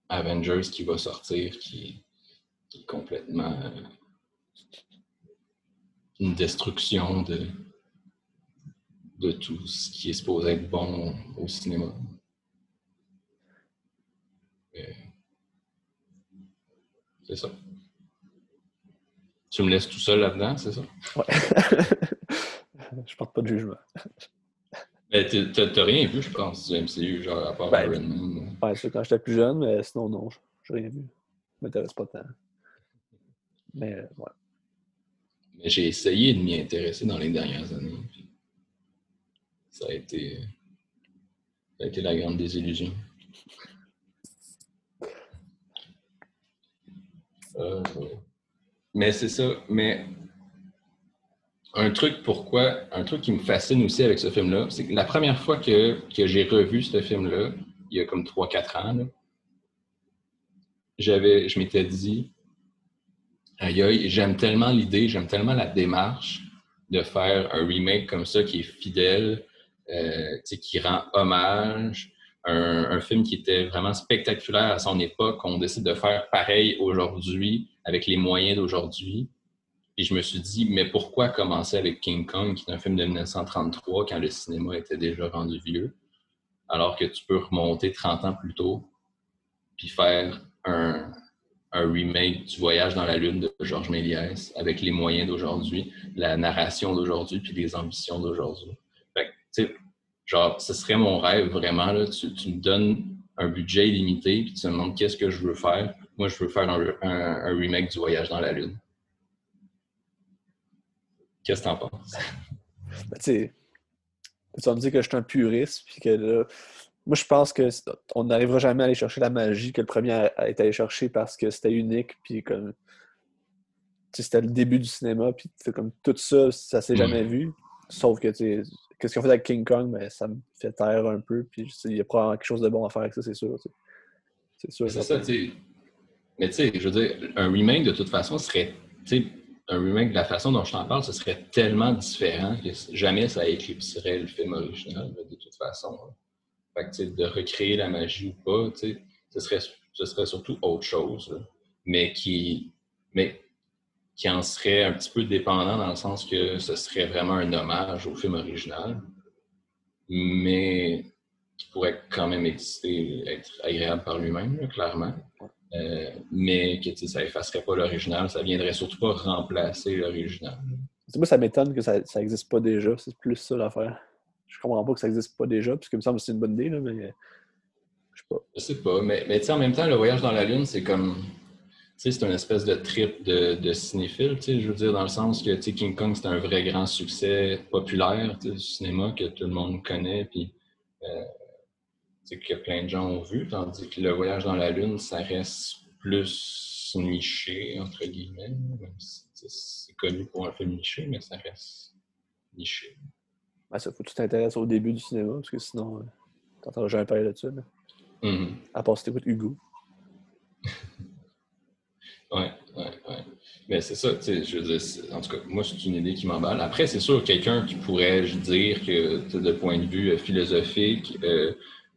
Avengers qui va sortir, qui, est complètement une destruction de, de tout ce qui est supposé être bon au cinéma. C'est ça. Tu me laisses tout seul là-dedans, c'est ça? Ouais. je porte pas de jugement. Mais t'as rien vu, je pense, du MCU, genre à part ben, Iron Man. Ouais, c'est quand j'étais plus jeune, mais sinon, non, j'ai rien vu. Ça m'intéresse pas tant. Mais, ouais. Mais j'ai essayé de m'y intéresser dans les dernières années. Ça a été. Ça a été la grande désillusion. Euh, mais c'est ça. Mais un truc pourquoi, un truc qui me fascine aussi avec ce film-là, c'est que la première fois que, j'ai revu ce film-là, il y a comme 3-4 ans, j'avais, je m'étais dit, aïe aïe, j'aime tellement l'idée, j'aime tellement la démarche de faire un remake comme ça qui est fidèle, euh, qui rend hommage, un, film qui était vraiment spectaculaire à son époque. On décide de faire pareil aujourd'hui avec les moyens d'aujourd'hui. Et je me suis dit, mais pourquoi commencer avec King Kong, qui est un film de 1933, quand le cinéma était déjà rendu vieux, alors que tu peux remonter 30 ans plus tôt, puis faire un, remake du Voyage dans la Lune de Georges Méliès avec les moyens d'aujourd'hui, la narration d'aujourd'hui, puis les ambitions d'aujourd'hui. Fait Genre, ce serait mon rêve vraiment. Là. Tu, me donnes un budget illimité, puis tu me demandes qu'est-ce que je veux faire. Moi, je veux faire un, remake du Voyage dans la Lune. Qu'est-ce que t'en penses? Ben, tu vas me dire que je suis un puriste, puis que là, moi, je pense qu'on n'arrivera jamais à aller chercher la magie que le premier a été allé chercher parce que c'était unique, puis comme. C'était le début du cinéma, puis comme tout ça, ça s'est jamais vu. Sauf que, tu qu'est-ce qu'on fait avec King Kong, mais ça me fait taire un peu. Puis il y a probablement quelque chose de bon à faire avec ça, c'est sûr. C'est sûr. C'est ça, tu. Mais tu sais, je veux dire, un remake de toute façon serait un remake de la façon dont je t'en parle, ce serait tellement différent que jamais ça éclipserait le film original, de toute façon. Fait que, de recréer la magie ou pas, ce serait, ce serait surtout autre chose, mais qui, mais qui en serait un petit peu dépendant dans le sens que ce serait vraiment un hommage au film original, mais qui pourrait quand même exister, être agréable par lui-même, clairement. Euh, mais que ça effacerait pas l'original, ça viendrait surtout pas remplacer l'original. Moi, ça m'étonne que ça n'existe pas déjà. C'est plus ça l'affaire. Je comprends pas que ça n'existe pas déjà, parce que me semble que c'est une bonne idée, là, mais je sais pas. Je sais pas, mais, mais en même temps, le voyage dans la Lune, c'est comme. C'est une espèce de trip de, de cinéphile, je veux dire, dans le sens que King Kong, c'est un vrai grand succès populaire du cinéma que tout le monde connaît. Puis, euh, que plein de gens ont vu, tandis que le voyage dans la Lune, ça reste plus niché, entre guillemets. C'est connu pour un film niché, mais ça reste niché. Ben, ça faut que tu t'intéresses au début du cinéma, parce que sinon, euh, t'entendras jamais parler là-dessus. Mm-hmm. À part si t'écoutes Hugo. ouais, ouais, ouais. Mais c'est ça, tu sais, je veux dire, en tout cas, moi, c'est une idée qui m'emballe. Après, c'est sûr, quelqu'un qui pourrait dire que, de point de vue euh, philosophique, euh,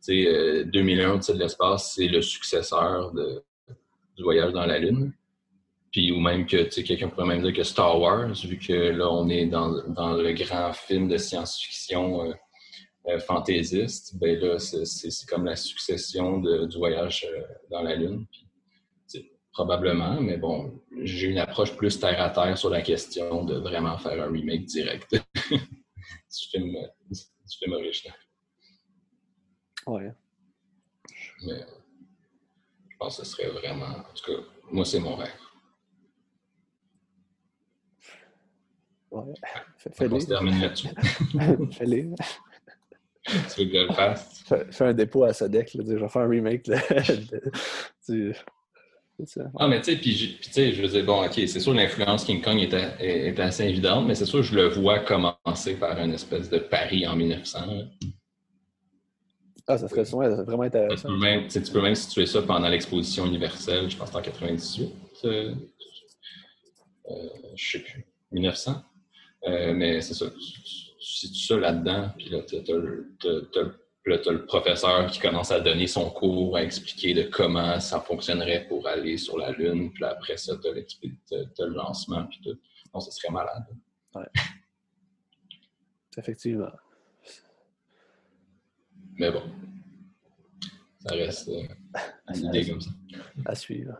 2001, de l'espace, c'est le successeur du voyage dans la Lune. Puis, ou même que quelqu'un pourrait même dire que Star Wars, vu que là, on est dans, dans le grand film de science-fiction euh, euh, fantaisiste, ben là, c'est comme la succession de, du voyage euh, dans la Lune. Probablement, mais bon, j'ai une approche plus terre à terre sur la question de vraiment faire un remake direct du, film, du film original. Ouais. Mais je pense que ce serait vraiment. En tout cas, moi, c'est mon rêve. Ouais. Fais-le. On se termine là-dessus. Fais-le. tu veux que je le fasse? Fais, un dépôt à Sadek, je vais faire un remake là, Ah, mais tu sais, puis tu sais, je dire, bon, OK, c'est sûr l'influence King Kong est, est, assez évidente, mais c'est sûr je le vois commencer par une espèce de Paris en 1900. Ah, ça serait vraiment intéressant. Tu peux, même, tu peux même situer ça pendant l'exposition universelle, je pense que en 98. Euh, euh, je ne sais plus. 1900. Euh, mais c'est ça. Tu situes ça là-dedans, puis là, tu as, le professeur qui commence à donner son cours, à expliquer de comment ça fonctionnerait pour aller sur la Lune. Puis après ça, tu as, le lancement, puis tout. Non, ce serait malade. Ouais. Effectivement. Mais bon, ça reste euh, une idée comme ça. À suivre.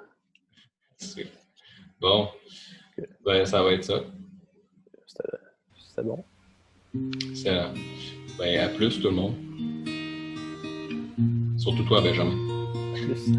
Bon, ben, ça va être ça. C'était bon. C'est ben, à plus tout le monde. Surtout toi, Benjamin. Plus.